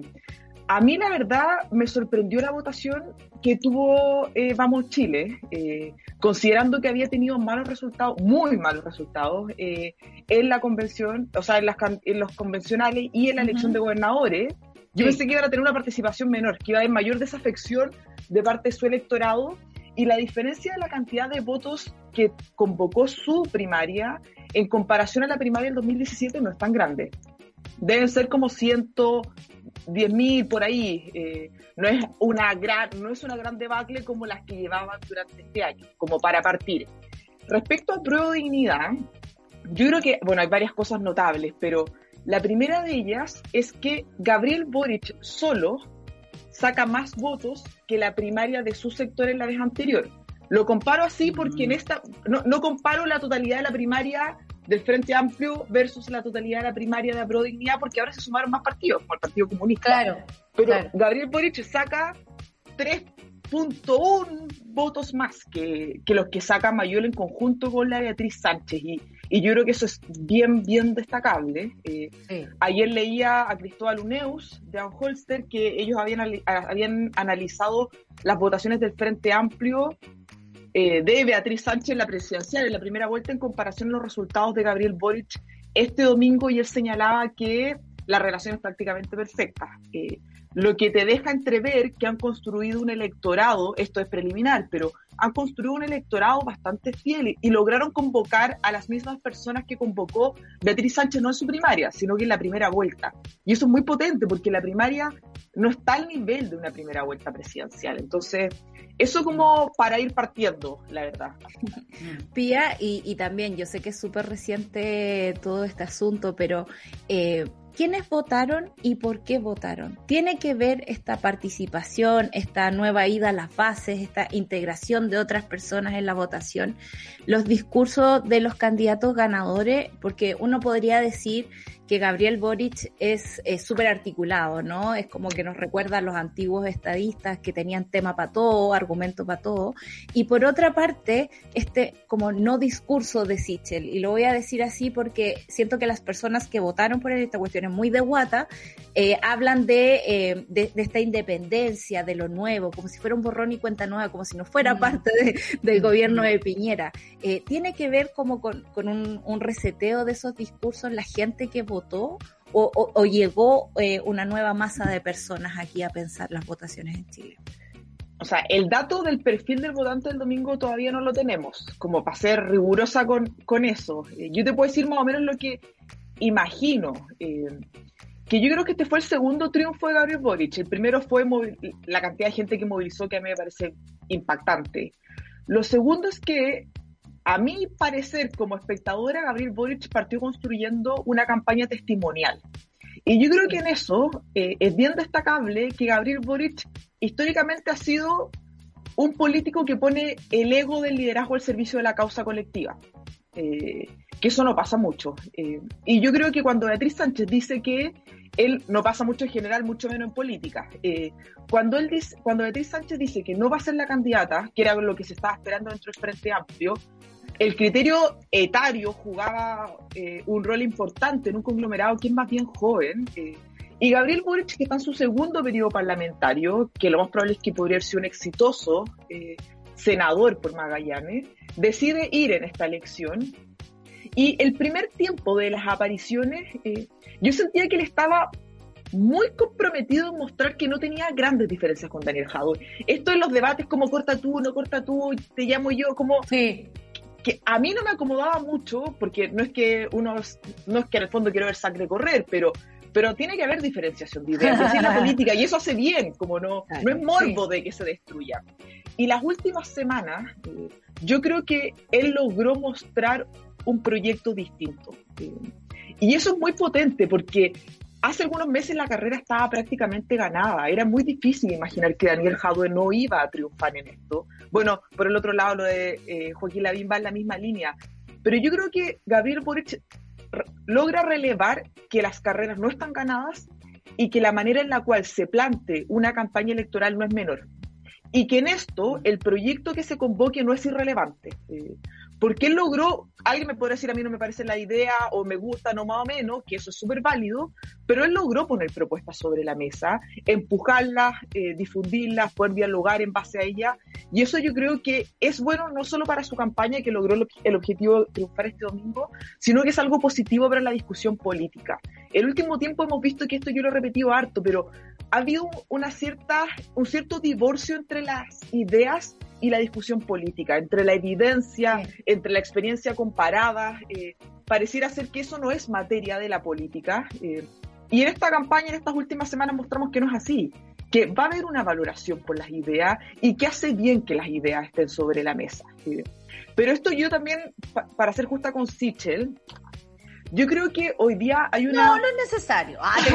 S5: a mí la verdad me sorprendió la votación que tuvo eh, Vamos Chile, eh, considerando que había tenido malos resultados, muy malos resultados eh, en la convención, o sea, en, las, en los convencionales y en la elección de gobernadores. Yo
S2: Sí.
S5: pensé que iban a tener una participación menor, que iba a haber mayor desafección de parte de su electorado y la diferencia de la cantidad de votos que convocó su primaria en comparación a la primaria del 2017 no es tan grande. Deben ser como 110 mil por ahí. eh, no es una gran, no es una gran debacle como las que llevaban durante este año, como para partir. respecto a prueba de dignidad, yo creo que, bueno, hay varias cosas notables, pero la primera de ellas es que Gabriel Boric solo saca más votos que la primaria de su sector en la vez anterior. Lo comparo así porque en esta, no, no comparo la totalidad de la primaria del Frente Amplio versus la totalidad de la primaria de Dignidad, porque ahora se sumaron más partidos, como el Partido Comunista.
S2: Claro.
S5: Pero
S2: claro.
S5: Gabriel Boric saca 3.1 votos más que, que los que saca Mayol en conjunto con la Beatriz Sánchez. Y, y yo creo que eso es bien, bien destacable. Eh,
S2: Sí.
S5: Ayer leía a Cristóbal Uneus de Holster que ellos habían, habían analizado las votaciones del Frente Amplio eh, de Beatriz Sánchez en la presidencial en la primera vuelta en comparación a los resultados de Gabriel Boric este domingo y él señalaba que la relación es prácticamente perfecta. Eh, lo que te deja entrever que han construido un electorado, esto es preliminar, pero han construido un electorado bastante fiel y, lograron convocar a las mismas personas que convocó Beatriz Sánchez no en su primaria, sino que en la primera vuelta. Y eso es muy potente porque la primaria no está al nivel de una primera vuelta presidencial. Entonces, eso como para ir partiendo, la verdad. [laughs]
S4: Pía, y, y también yo sé que es súper reciente todo este asunto, pero eh, ¿quiénes votaron y por qué votaron? ¿Tiene que ver esta participación, esta nueva ida a las bases, esta integración de otras personas en la votación, los discursos de los candidatos ganadores? Porque uno podría decir que Gabriel Boric es súper articulado, ¿no? Es como que nos recuerda a los antiguos estadistas que tenían tema para todo, argumento para todo. Y por otra parte, este como no discurso de Sichel, y lo voy a decir así porque siento que las personas que votaron por él, esta cuestión es muy de guata, eh, hablan de, eh, de, de esta independencia, de lo nuevo, como si fuera un borrón y cuenta nueva, como si no fuera
S2: Mm.
S4: parte de- del gobierno de Piñera. Eh, ¿Tiene que ver como con, con un, un reseteo de esos discursos la gente que votó? ¿O, o- o llegó eh, una nueva masa de personas aquí a pensar las votaciones en Chile?
S5: O sea, el dato del perfil del votante del domingo todavía no lo tenemos, como para ser rigurosa con, con eso. Eh, yo te puedo decir más o menos lo que imagino. eh, que yo creo que este fue el segundo triunfo de Gabriel Boric. El primero fue la cantidad de gente que movilizó, que a mí me parece impactante. Lo segundo es que, a mi parecer, como espectadora, Gabriel Boric partió construyendo una campaña testimonial. Y yo creo que en eso eh, es bien destacable que Gabriel Boric históricamente ha sido un político que pone el ego del liderazgo al servicio de la causa colectiva. Eh, que eso no pasa mucho. Eh, y yo creo que cuando Beatriz Sánchez dice que él no pasa mucho en general, mucho menos en política, eh, cuando, él dice, cuando Beatriz Sánchez dice que no va a ser la candidata, que era lo que se estaba esperando dentro del Frente Amplio, el criterio etario jugaba eh, un rol importante en un conglomerado que es más bien joven. eh, y Gabriel Boric, que está en su segundo periodo parlamentario, que lo más probable es que podría ser un exitoso eh, senador por Magallanes, decide ir en esta elección. Y el primer tiempo de las apariciones, yo sentía que él estaba muy comprometido en mostrar que no tenía grandes diferencias con Daniel Jadot. Esto en los debates como corta tú, no corta tú, te llamo yo, como
S2: Sí.
S5: Que a mí no me acomodaba mucho, porque no es que uno, no es que en el fondo quiero ver sangre correr, pero, pero tiene que haber diferenciación de ideas, es la [laughs] política, y eso hace bien, como no, no es morbo de que se destruya. Y las últimas semanas, eh, yo creo que él logró mostrar un proyecto distinto. y eso es muy potente, porque hace algunos meses la carrera estaba prácticamente ganada. Era muy difícil imaginar que Daniel Jadue no iba a triunfar en esto. Bueno, por el otro lado, lo de eh, Joaquín Lavín va en la misma línea. Pero yo creo que Gabriel Boric logra relevar que las carreras no están ganadas y que la manera en la cual se plante una campaña electoral no es menor. Y que en esto el proyecto que se convoque no es irrelevante. Eh, porque él logró, alguien me podrá decir a mí no me parece la idea o me gusta, no más o menos, que eso es súper válido, pero él logró poner propuestas sobre la mesa, empujarlas, eh, difundirlas, poder dialogar en base a ellas. Y eso yo creo que es bueno no solo para su campaña, que logró el, objetivo de triunfar este domingo, sino que es algo positivo para la discusión política. El último tiempo hemos visto que esto yo lo he repetido harto, pero ha habido una cierta, un cierto divorcio entre las ideas y la discusión política, entre la evidencia,
S2: Sí.
S5: entre la experiencia comparada. eh, pareciera ser que eso no es materia de la política. eh, y en esta campaña, en estas últimas semanas, mostramos que no es así, que va a haber una valoración por las ideas y que hace bien que las ideas estén sobre la mesa. eh. pero esto yo también, pa- para ser justa con Sichel, yo creo que hoy día hay una...
S2: No, no es necesario. Ah, [laughs]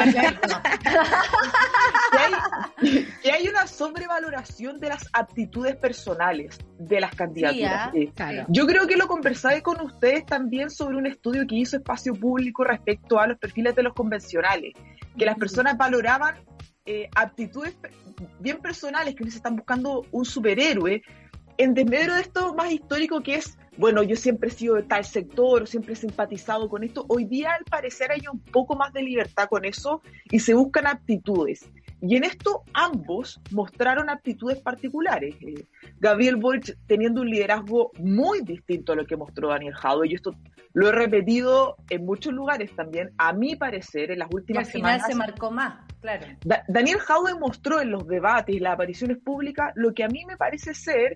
S5: que hay, que hay una sobrevaloración de las aptitudes personales de las candidaturas.
S2: ah,
S5: Eh,
S4: Claro.
S5: Yo creo que lo conversé con ustedes también sobre un estudio que hizo Espacio Público respecto a los perfiles de los convencionales, que las personas valoraban eh, aptitudes bien personales, que no se están buscando un superhéroe, en desmedro de esto más histórico que es, bueno, yo siempre he sido de tal sector, siempre he simpatizado con esto, hoy día al parecer hay un poco más de libertad con eso y se buscan aptitudes. Y en esto ambos mostraron aptitudes particulares. Eh, Gabriel Boric teniendo un liderazgo muy distinto a lo que mostró Daniel Jadwe, y esto lo he repetido en muchos lugares también, a mi parecer, en las
S2: Y al
S5: últimas
S2: final
S5: semanas.
S2: se marcó más, claro.
S5: Da- Daniel Jaude mostró en los debates y las apariciones públicas lo que a mí me parece ser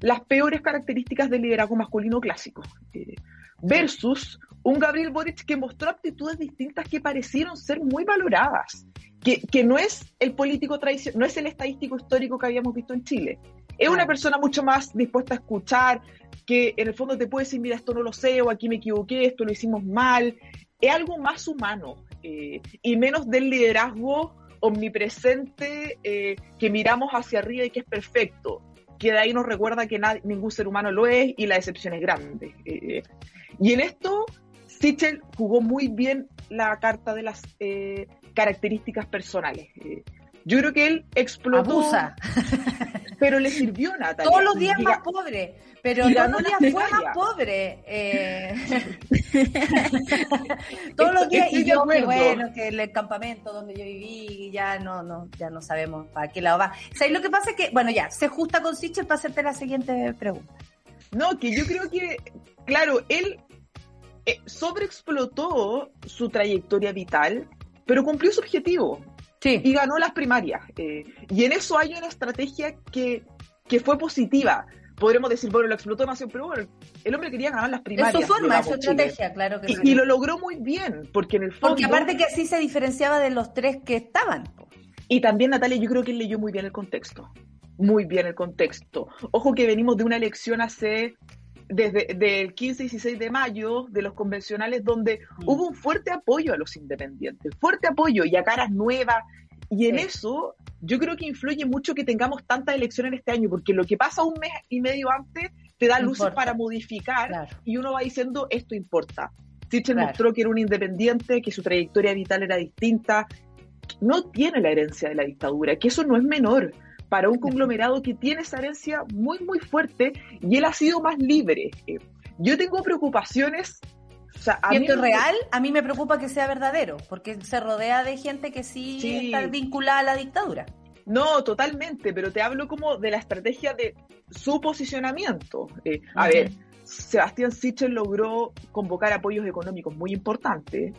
S5: las peores características del liderazgo masculino clásico. Eh, versus un Gabriel Boric que mostró aptitudes distintas que parecieron ser muy valoradas. Que, que no es el político tradicional, no es el estadístico histórico que habíamos visto en Chile. Es una persona mucho más dispuesta a escuchar, que en el fondo te puede decir, mira, esto no lo sé, o aquí me equivoqué, esto lo hicimos mal. Es algo más humano eh, y menos del liderazgo omnipresente eh, que miramos hacia arriba y que es perfecto, que de ahí nos recuerda que ningún ser humano lo es y la decepción es grande. Eh, y en esto, Sichel jugó muy bien la carta de las eh, características personales. Eh, yo creo que él explotó,
S2: Abusa.
S5: pero le sirvió Natalia.
S2: Todos los días más pobre, pero
S5: y
S2: todos los
S5: la
S2: días fue más pobre. eh. [laughs] todos los días
S5: estoy
S2: y yo que bueno que el campamento donde yo viví ya no no ya no sabemos para qué lado va. ¿Sabes lo que pasa es que bueno ya se justa con Sichel para hacerte la siguiente pregunta.
S5: No, que yo creo que, claro, él eh, sobreexplotó su trayectoria vital, pero cumplió su objetivo
S2: Sí.
S5: y ganó las primarias. eh, y en eso hay una estrategia que, que fue positiva. Podremos decir, bueno, lo explotó demasiado, pero bueno, el hombre quería ganar las
S2: Es
S5: primarias.
S2: su forma, es su estrategia, claro que sí.
S5: Y, y lo logró muy bien, porque en el fondo...
S2: Porque aparte que así se diferenciaba de los tres que estaban.
S5: Y también Natalia, yo creo que él leyó muy bien el contexto. Muy bien el contexto. Ojo que venimos de una elección hace desde del 15 y 16 de mayo de los convencionales donde
S2: Mm.
S5: hubo un fuerte apoyo a los independientes, fuerte apoyo y a caras nuevas. Y en
S2: Sí.
S5: eso yo creo que influye mucho que tengamos tantas elecciones este año, porque lo que pasa un mes y medio antes te da luces
S2: importa.
S5: para modificar
S2: Claro.
S5: y uno va diciendo esto importa. Sichel
S2: Claro.
S5: mostró que era un independiente, que su trayectoria vital era distinta, no tiene la herencia de la dictadura, que eso no es menor para un conglomerado que tiene esa herencia muy, muy fuerte y él ha sido más libre. Eh, Yo tengo preocupaciones. O sea, a mí me-
S2: real, a mí me preocupa que sea verdadero, porque se rodea de gente que sí,
S5: Sí.
S2: está vinculada a la dictadura.
S5: No, totalmente, pero te hablo como de la estrategia de su posicionamiento. Eh, a ver, Sebastián Sichel logró convocar apoyos económicos muy importantes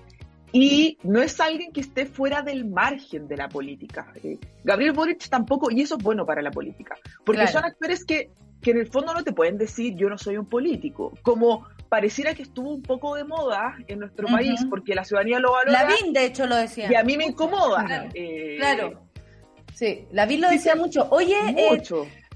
S5: y no es alguien que esté fuera del margen de la política. Eh, Gabriel Boric tampoco, y eso es bueno para la política, porque
S2: Claro.
S5: son actores que, que en el fondo no te pueden decir yo no soy un político, como pareciera que estuvo un poco de moda en nuestro país, porque la ciudadanía lo valora
S2: Lavín, de hecho, lo decía.
S5: y a mí me incomoda.
S2: Claro.
S5: Eh,
S2: Claro. Sí, Lavín lo
S5: Sí,
S2: decía
S5: sí.
S2: mucho. Oye, eh.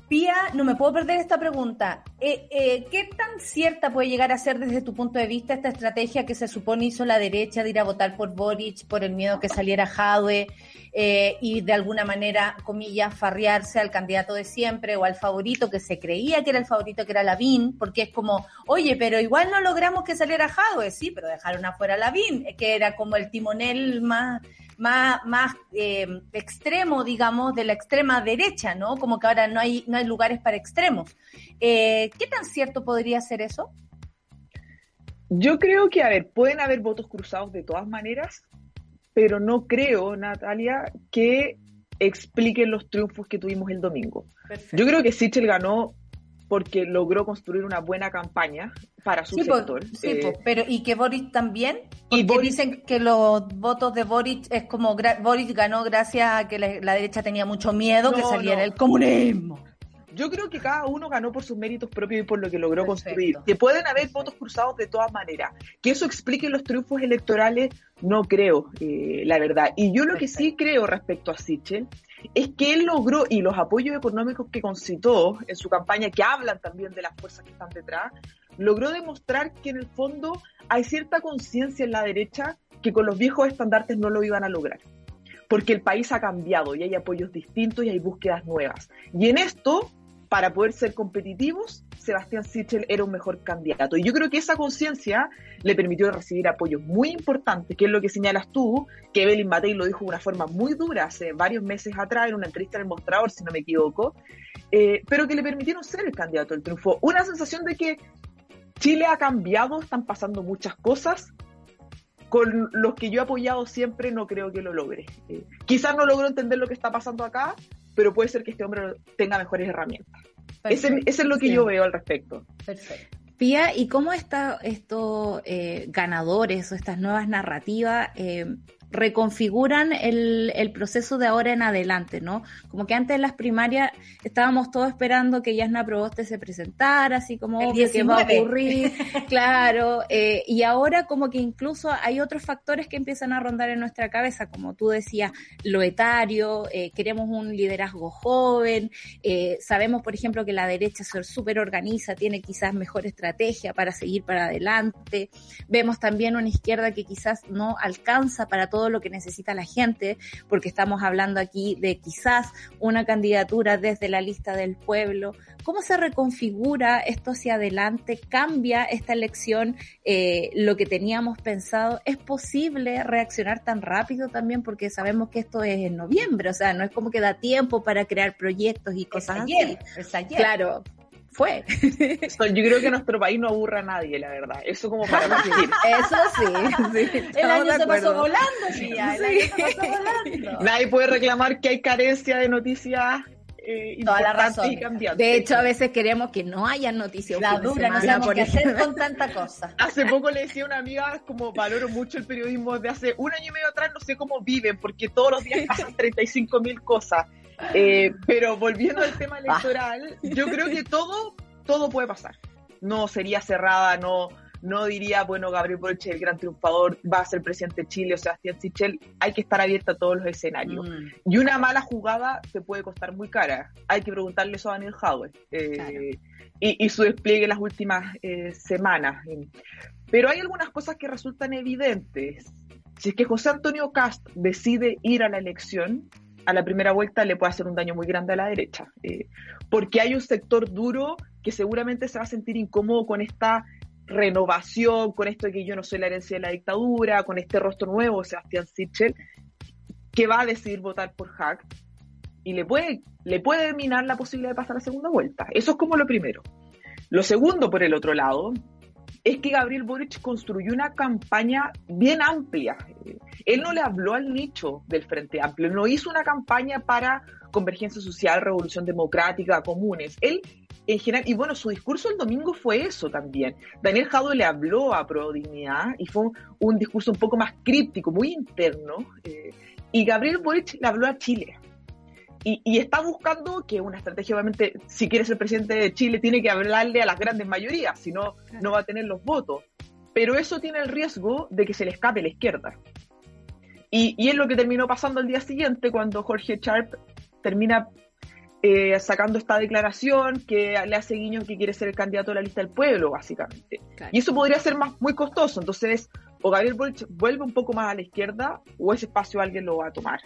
S2: Pía, no me puedo perder esta pregunta. Eh, eh, ¿Qué tan cierta puede llegar a ser desde tu punto de vista esta estrategia que se supone hizo la derecha de ir a votar por Boric por el miedo que saliera Jadwe eh, y de alguna manera, comillas, farrearse al candidato de siempre o al favorito que se creía que era el favorito, que era Lavín? Porque es como, oye, pero igual no logramos que saliera Jadwe, sí, pero dejaron afuera a Lavín, que era como el timonel más más, más eh, extremo, digamos, de la extrema derecha, ¿no? Como que ahora no hay, no hay lugares para extremos. Eh, ¿Qué tan cierto podría ser eso?
S5: Yo creo que, a ver, pueden haber votos cruzados de todas maneras, pero no creo, Natalia, que expliquen los triunfos que tuvimos el domingo. Yo creo que Sichel ganó porque logró construir una buena campaña para su
S2: Sí, po,
S5: sector.
S2: sí,
S5: Eh,
S2: po, pero y que Boris también,
S5: Y Boris-
S2: dicen que los votos de Boris es como Boris ganó gracias a que la, la derecha tenía mucho miedo que saliera
S5: no.
S2: el comunismo.
S5: Yo creo que cada uno ganó por sus méritos propios y por lo que logró
S2: Perfecto.
S5: construir. Que pueden haber votos cruzados de todas maneras. Que eso explique los triunfos electorales, no creo, eh, la verdad. Y yo lo que sí creo respecto a Sichel es que él logró, y los apoyos económicos que concitó en su campaña, que hablan también de las fuerzas que están detrás, logró demostrar que en el fondo hay cierta conciencia en la derecha que con los viejos estandartes no lo iban a lograr. Porque el país ha cambiado y hay apoyos distintos y hay búsquedas nuevas. Y en esto, para poder ser competitivos, Sebastián Sichel era un mejor candidato. Y yo creo que esa conciencia le permitió recibir apoyos muy importantes, que es lo que señalas tú, que Evelyn Matei lo dijo de una forma muy dura hace varios meses atrás en una entrevista en el mostrador, si no me equivoco, eh, pero que le permitieron ser el candidato del triunfo. Una sensación de que Chile ha cambiado, están pasando muchas cosas. Con los que yo he apoyado siempre no creo que lo logre. Eh, quizás no logro entender lo que está pasando acá, pero puede ser que este hombre tenga mejores herramientas. Ese, es lo que yo veo al respecto.
S4: Perfecto. Pía, ¿y cómo está estos eh, ganadores o estas nuevas narrativas eh, reconfiguran el, el, proceso de ahora en adelante, ¿no? Como que antes en las primarias estábamos todos esperando que Yasna Proboste se presentara, así como que va a ocurrir, [laughs] claro, eh, y ahora como que incluso hay otros factores que empiezan a rondar en nuestra cabeza, como tú decías, lo etario, eh, queremos un liderazgo joven, eh, sabemos, por ejemplo, que la derecha se súper organiza, tiene quizás mejor estrategia para seguir para adelante, vemos también una izquierda que quizás no alcanza para todo todo lo que necesita la gente, porque estamos hablando aquí de quizás una candidatura desde la lista del pueblo. ¿Cómo se reconfigura esto hacia adelante? ¿Cambia esta elección eh, lo que teníamos pensado? ¿Es posible reaccionar tan rápido también? Porque sabemos que esto es en noviembre, o sea, no es como que da tiempo para crear proyectos y cosas
S2: así.
S4: Claro, fue.
S5: Yo creo que nuestro país no aburra a nadie, la verdad. Eso como para [laughs] decir.
S4: Eso sí.
S2: el año se pasó volando, tía. El año se pasó volando.
S5: Nadie puede reclamar que hay carencia de noticias eh,
S2: Toda la razón.
S4: De hecho, a veces queremos que no haya noticias.
S2: La dura, no sabemos qué hacer con tanta cosa.
S5: Hace poco le decía a una amiga, como valoro mucho el periodismo de hace un año y medio atrás, no sé cómo viven, porque todos los días [laughs] pasan 35 mil cosas. Eh, pero volviendo al tema electoral, yo creo que todo, todo puede pasar. No sería cerrada, no, no diría, bueno, Gabriel Boric el gran triunfador, va a ser presidente de Chile o Sebastián Sichel. Hay que estar abierta a todos los escenarios. Mm. Y una mala jugada te puede costar muy cara. Hay que preguntarle eso a Daniel Howard eh, y, su despliegue en las últimas eh, semanas. Pero hay algunas cosas que resultan evidentes. Si es que José Antonio Cast decide ir a la elección, a la primera vuelta le puede hacer un daño muy grande a la derecha, eh, porque hay un sector duro que seguramente se va a sentir incómodo con esta renovación, con esto de que yo no soy la herencia de la dictadura, con este rostro nuevo, Sebastián Sichel, que va a decidir votar por Hack y le puede, le puede minar la posibilidad de pasar a segunda vuelta. Eso es como lo primero. Lo segundo, por el otro lado, es que Gabriel Boric construyó una campaña bien amplia. Él no le habló al nicho del Frente Amplio, no hizo una campaña para convergencia social, revolución democrática, comunes. Él, en general, y bueno, su discurso el domingo fue eso también. Daniel Jado le habló a Pro Dignidad y fue un, discurso un poco más críptico, muy interno. Eh, y Gabriel Boric le habló a Chile. Y, está buscando que una estrategia, obviamente, si quiere ser presidente de Chile, tiene que hablarle a las grandes mayorías, si no, no va a tener los votos. Pero eso tiene el riesgo de que se le escape la izquierda. Y, y es lo que terminó pasando el día siguiente cuando Jorge Sharp termina eh, sacando esta declaración que le hace guiño que quiere ser el candidato de la lista del pueblo, básicamente. Y eso podría ser más muy costoso. Entonces, o Gabriel Boric vuelve un poco más a la izquierda o ese espacio alguien lo va a tomar.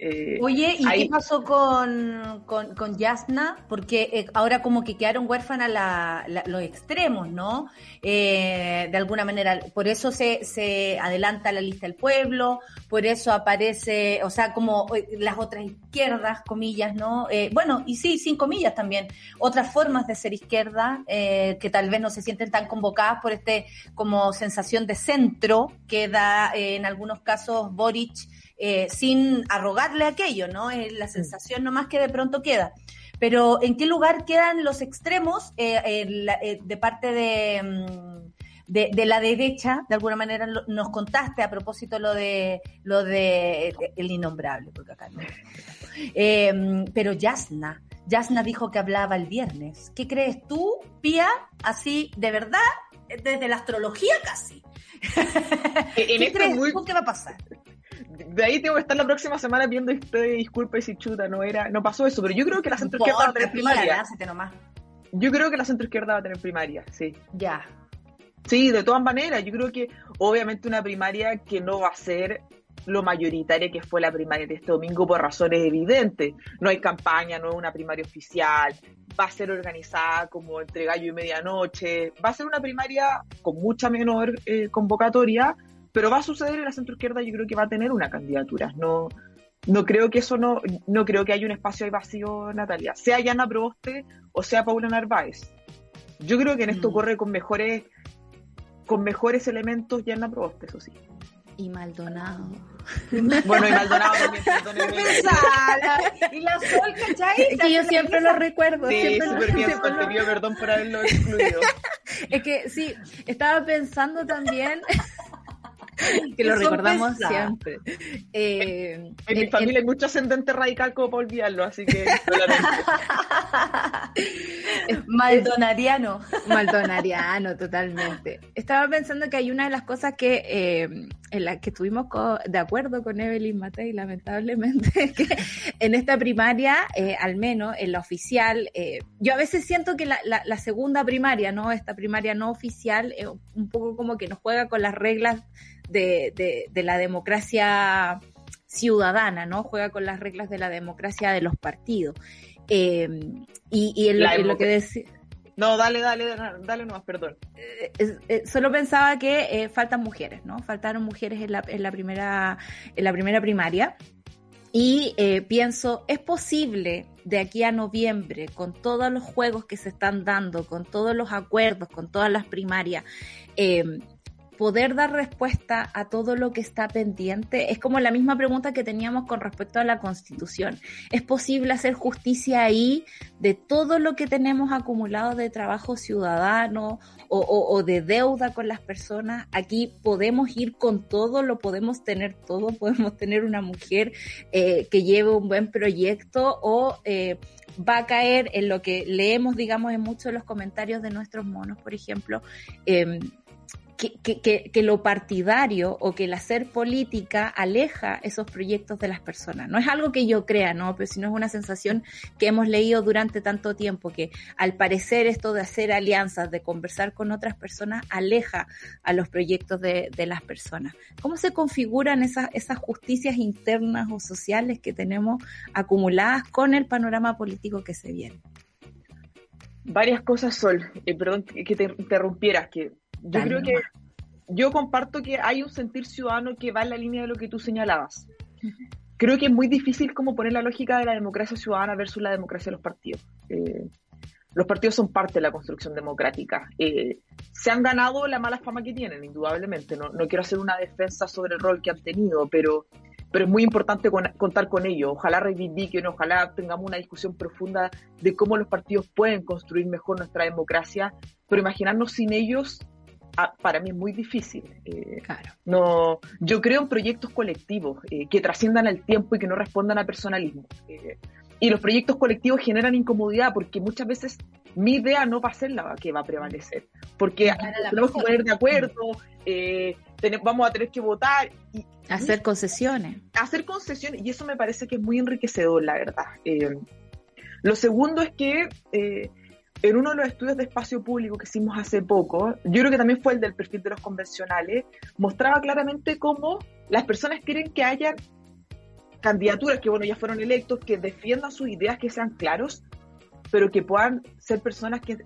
S2: Eh, Oye, ¿y qué pasó con, con, Yasna? Porque eh, ahora como que quedaron huérfanas los extremos, ¿no? Eh, de alguna manera, por eso se, se adelanta la lista del pueblo, por eso aparece, o sea, como las otras izquierdas, comillas, ¿no? bueno, y sí, sin comillas también, otras formas de ser izquierda que tal vez no se sienten tan convocadas por este como sensación de centro que da en algunos casos Boric eh, sin arrogarle aquello, ¿no? Es la sensación nomás que de pronto queda. Pero ¿en qué lugar quedan los extremos eh, eh, de parte de, mm, de, de, la derecha? De alguna manera nos contaste a propósito lo de lo de el innombrable, porque acá no. pero Yasna, Yasna dijo que hablaba el viernes. ¿Qué crees tú, Pía? Así, de verdad, desde la astrología casi.
S5: En
S2: ¿Qué crees que va a pasar?
S5: de ahí tengo que estar la próxima semana viendo este disculpa y si chuta, no era, no pasó eso, pero yo creo que la centro izquierda va a tener primaria.
S2: nomás.
S5: Yo creo que la centro izquierda va a tener primaria, sí.
S2: Ya.
S5: Sí, de todas maneras, yo creo que obviamente una primaria que no va a ser lo mayoritaria que fue la primaria de este domingo por razones evidentes. No hay campaña, no es una primaria oficial, va a ser organizada como entre gallo y medianoche, va a ser una primaria con mucha menor eh, convocatoria, pero va a suceder en la centro izquierda, yo creo que va a tener una candidatura. No, no creo que eso no, no creo que haya un espacio ahí vacío, Natalia, sea Yana Proboste o sea Paula Narváez. Yo creo que en esto
S2: Mm.
S5: corre con mejores con mejores elementos Yana Proboste, eso sí.
S4: Y Maldonado.
S5: Bueno, y Maldonado también. [laughs]
S2: Y la sol, ¿cachai?
S4: Es que yo siempre lo recuerdo.
S5: Sí,
S4: siempre lo-
S5: súper bien,
S4: siempre lo-
S5: perdón por haberlo excluido. [laughs]
S4: Es que sí, estaba pensando también [laughs] que lo recordamos siempre. Eh,
S5: En mi familia hay mucho ascendente radical como para olvidarlo, así que.
S2: Maldonariano.
S4: Maldonariano, totalmente. Estaba pensando que hay una de las cosas que eh, en la que estuvimos de acuerdo con Evelyn Matei, lamentablemente, [laughs] que en esta primaria, eh, al menos en la oficial, eh, yo a veces siento que la, la- la segunda primaria, ¿no? Esta primaria no oficial, eh, un poco como que nos juega con las reglas de, de- de la democracia ciudadana, ¿no? Juega con las reglas de la democracia de los partidos. Eh, y, y en lo,
S5: La
S4: en lo que decía
S5: No, dale, dale, dale, nomás, perdón.
S4: eh, eh, solo pensaba que eh, faltan mujeres, ¿no? Faltaron mujeres en la, en la primera, en la primera primaria. Y pienso, ¿es posible de aquí a noviembre, con todos los juegos que se están dando, con todos los acuerdos, con todas las primarias, poder dar respuesta a todo lo que está pendiente? Es como la misma pregunta que teníamos con respecto a la Constitución. ¿Es posible hacer justicia ahí de todo lo que tenemos acumulado de trabajo ciudadano o, de deuda con las personas? Aquí podemos ir con todo, lo podemos tener todo, [laughs] podemos tener una mujer eh, que lleve un buen proyecto o... eh, va a caer en lo que leemos, digamos, en muchos de los comentarios de nuestros monos, por ejemplo, eh, que, que- que- lo partidario o que el hacer política aleja esos proyectos de las personas. No es algo que yo crea, ¿no? Pero sino es una sensación que hemos leído durante tanto tiempo, que al parecer esto de hacer alianzas, de conversar con otras personas, aleja a los proyectos de, de las personas. ¿Cómo se configuran esas, esas justicias internas o sociales que tenemos acumuladas con el panorama político que se viene?
S5: Varias cosas, Sol. Eh, perdón que te interrumpieras, que yo creo que yo comparto que hay un sentir ciudadano que va en la línea de lo que tú señalabas. Creo que es muy difícil como poner la lógica de la democracia ciudadana versus la democracia de los partidos. Eh, los partidos son parte de la construcción democrática. Eh, se han ganado la mala fama que tienen, indudablemente. No, no quiero hacer una defensa sobre el rol que han tenido, pero, pero es muy importante con- contar con ello. Ojalá reivindiquen, ojalá tengamos una discusión profunda de cómo los partidos pueden construir mejor nuestra democracia, pero imaginarnos sin ellos, ah, para mí es muy difícil. Eh,
S4: Claro.
S5: no, yo creo en proyectos colectivos eh, que trasciendan el tiempo y que no respondan a personalismo. Eh, y los proyectos colectivos generan incomodidad porque muchas veces mi idea no va a ser la que va a prevalecer. Porque tenemos que poner de acuerdo, eh, tene- vamos a tener que votar y
S4: Hacer concesiones.
S5: hacer concesiones. Y eso me parece que es muy enriquecedor, la verdad. Eh, lo segundo es que eh, en uno de los estudios de espacio público que hicimos hace poco, yo creo que también fue el del perfil de los convencionales, mostraba claramente cómo las personas quieren que haya candidaturas que, bueno, ya fueron electos, que defiendan sus ideas, que sean claros, pero que puedan ser personas que,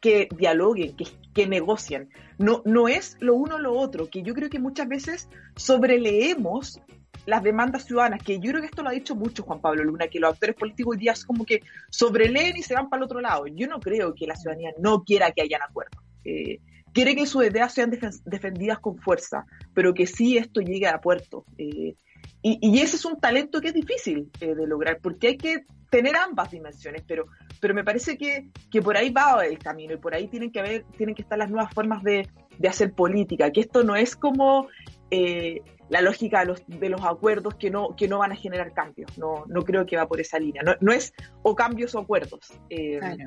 S5: que dialoguen, que, que negocien. No, no es lo uno o lo otro, que yo creo que muchas veces sobreleemos las demandas ciudadanas, que yo creo que esto lo ha dicho mucho Juan Pablo Luna, que los actores políticos hoy día es como que sobreleen y se van para el otro lado. Yo no creo que la ciudadanía no quiera que hayan acuerdos. Eh, quiere que sus ideas sean defen- defendidas con fuerza, pero que sí esto llegue a puerto. Eh, y, ese es un talento que es difícil eh, de lograr, porque hay que tener ambas dimensiones, pero, pero me parece que, que por ahí va el camino y por ahí tienen que haber, tienen que estar las nuevas formas de, de hacer política, que esto no es como la lógica de los, de los acuerdos que no, que no van a generar cambios, no, no creo que va por esa línea, no, no es o cambios o acuerdos. Eh,
S4: Claro.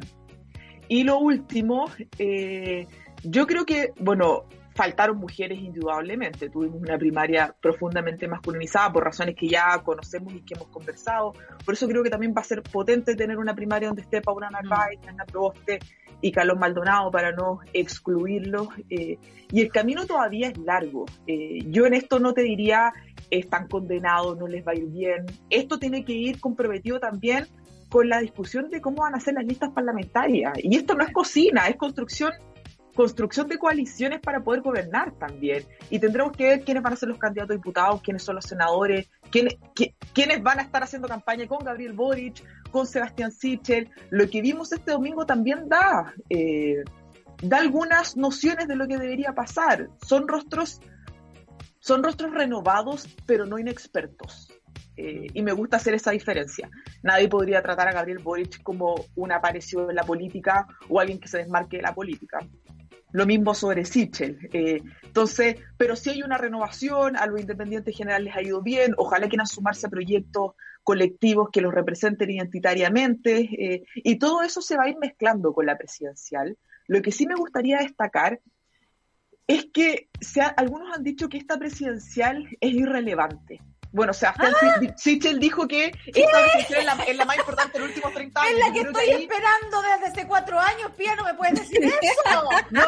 S5: y lo último, eh, yo creo que, bueno, faltaron mujeres indudablemente. Tuvimos una primaria profundamente masculinizada por razones que ya conocemos y que hemos conversado. Por eso creo que también va a ser potente tener una primaria donde esté Paula Narváez, Ana Proboste y Carlos Maldonado para no excluirlos. Eh, y el camino todavía es largo. Eh, yo en esto no te diría están condenados, no les va a ir bien. Esto tiene que ir comprometido también con la discusión de cómo van a ser las listas parlamentarias. Y esto no es cocina, es construcción construcción de coaliciones para poder gobernar también. Y tendremos que ver quiénes van a ser los candidatos diputados, quiénes son los senadores, quiénes, quiénes van a estar haciendo campaña con Gabriel Boric, con Sebastián Sichel. Lo que vimos este domingo también da, eh, da algunas nociones de lo que debería pasar. Son rostros, son rostros renovados, pero no inexpertos. Eh, y me gusta hacer esa diferencia. Nadie podría tratar a Gabriel Boric como un aparecido en la política o alguien que se desmarque de la política. Lo mismo sobre Sichel. Eh, entonces, pero si hay una renovación, a los independientes generales les ha ido bien, ojalá quieran sumarse a proyectos colectivos que los representen identitariamente, eh, y todo eso se va a ir mezclando con la presidencial. Lo que sí me gustaría destacar es que algunos han dicho que esta presidencial es irrelevante. Bueno, o sea, ¡Ah! Sichel dijo que esta presidencial es la, es la, más importante de los últimos 30 años.
S2: Es la que estoy esperando desde hace cuatro años, Pía, no me puedes decir [laughs] eso.
S5: no,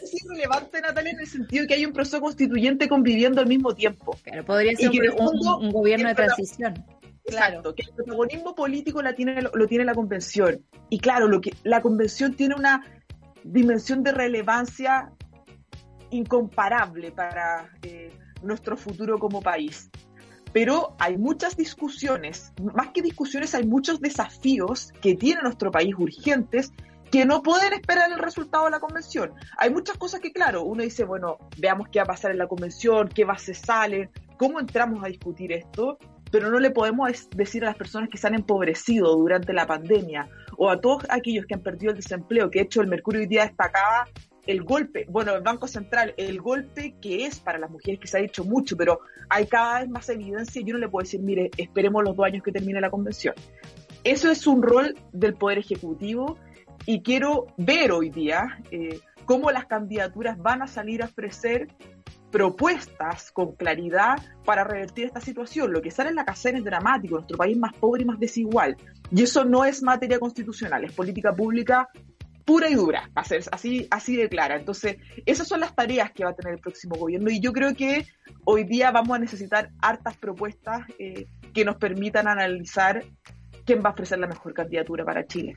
S5: es irrelevante, Natalia, en el sentido de que hay un proceso constituyente conviviendo al mismo tiempo.
S4: Pero podría ser un, gobierno de transición.
S5: Exacto, que el protagonismo político la tiene, lo, tiene la convención. Y claro, lo que la convención tiene una dimensión de relevancia incomparable para eh, nuestro futuro como país pero hay muchas discusiones, más que discusiones, hay muchos desafíos que tiene nuestro país urgentes que no pueden esperar el resultado de la convención. Hay muchas cosas que, claro, uno dice, bueno, veamos qué va a pasar en la convención, qué bases salen, cómo entramos a discutir esto, pero no le podemos decir a las personas que se han empobrecido durante la pandemia o a todos aquellos que han perdido el desempleo, que de hecho el Mercurio hoy día destacaba el golpe, bueno, el Banco Central, el golpe que es para las mujeres, que se ha dicho mucho, pero hay cada vez más evidencia y uno le puedo decir, mire, esperemos los dos años que termine la convención. Eso es un rol del Poder Ejecutivo y quiero ver hoy día eh, cómo las candidaturas van a salir a ofrecer propuestas con claridad para revertir esta situación. Lo que sale en la casera es dramático, nuestro país más pobre y más desigual. Y eso no es materia constitucional, es política pública pura y dura, así, así de clara. Entonces, esas son las tareas que va a tener el próximo gobierno y yo creo que hoy día vamos a necesitar hartas propuestas eh, que nos permitan analizar quién va a ofrecer la mejor candidatura para Chile.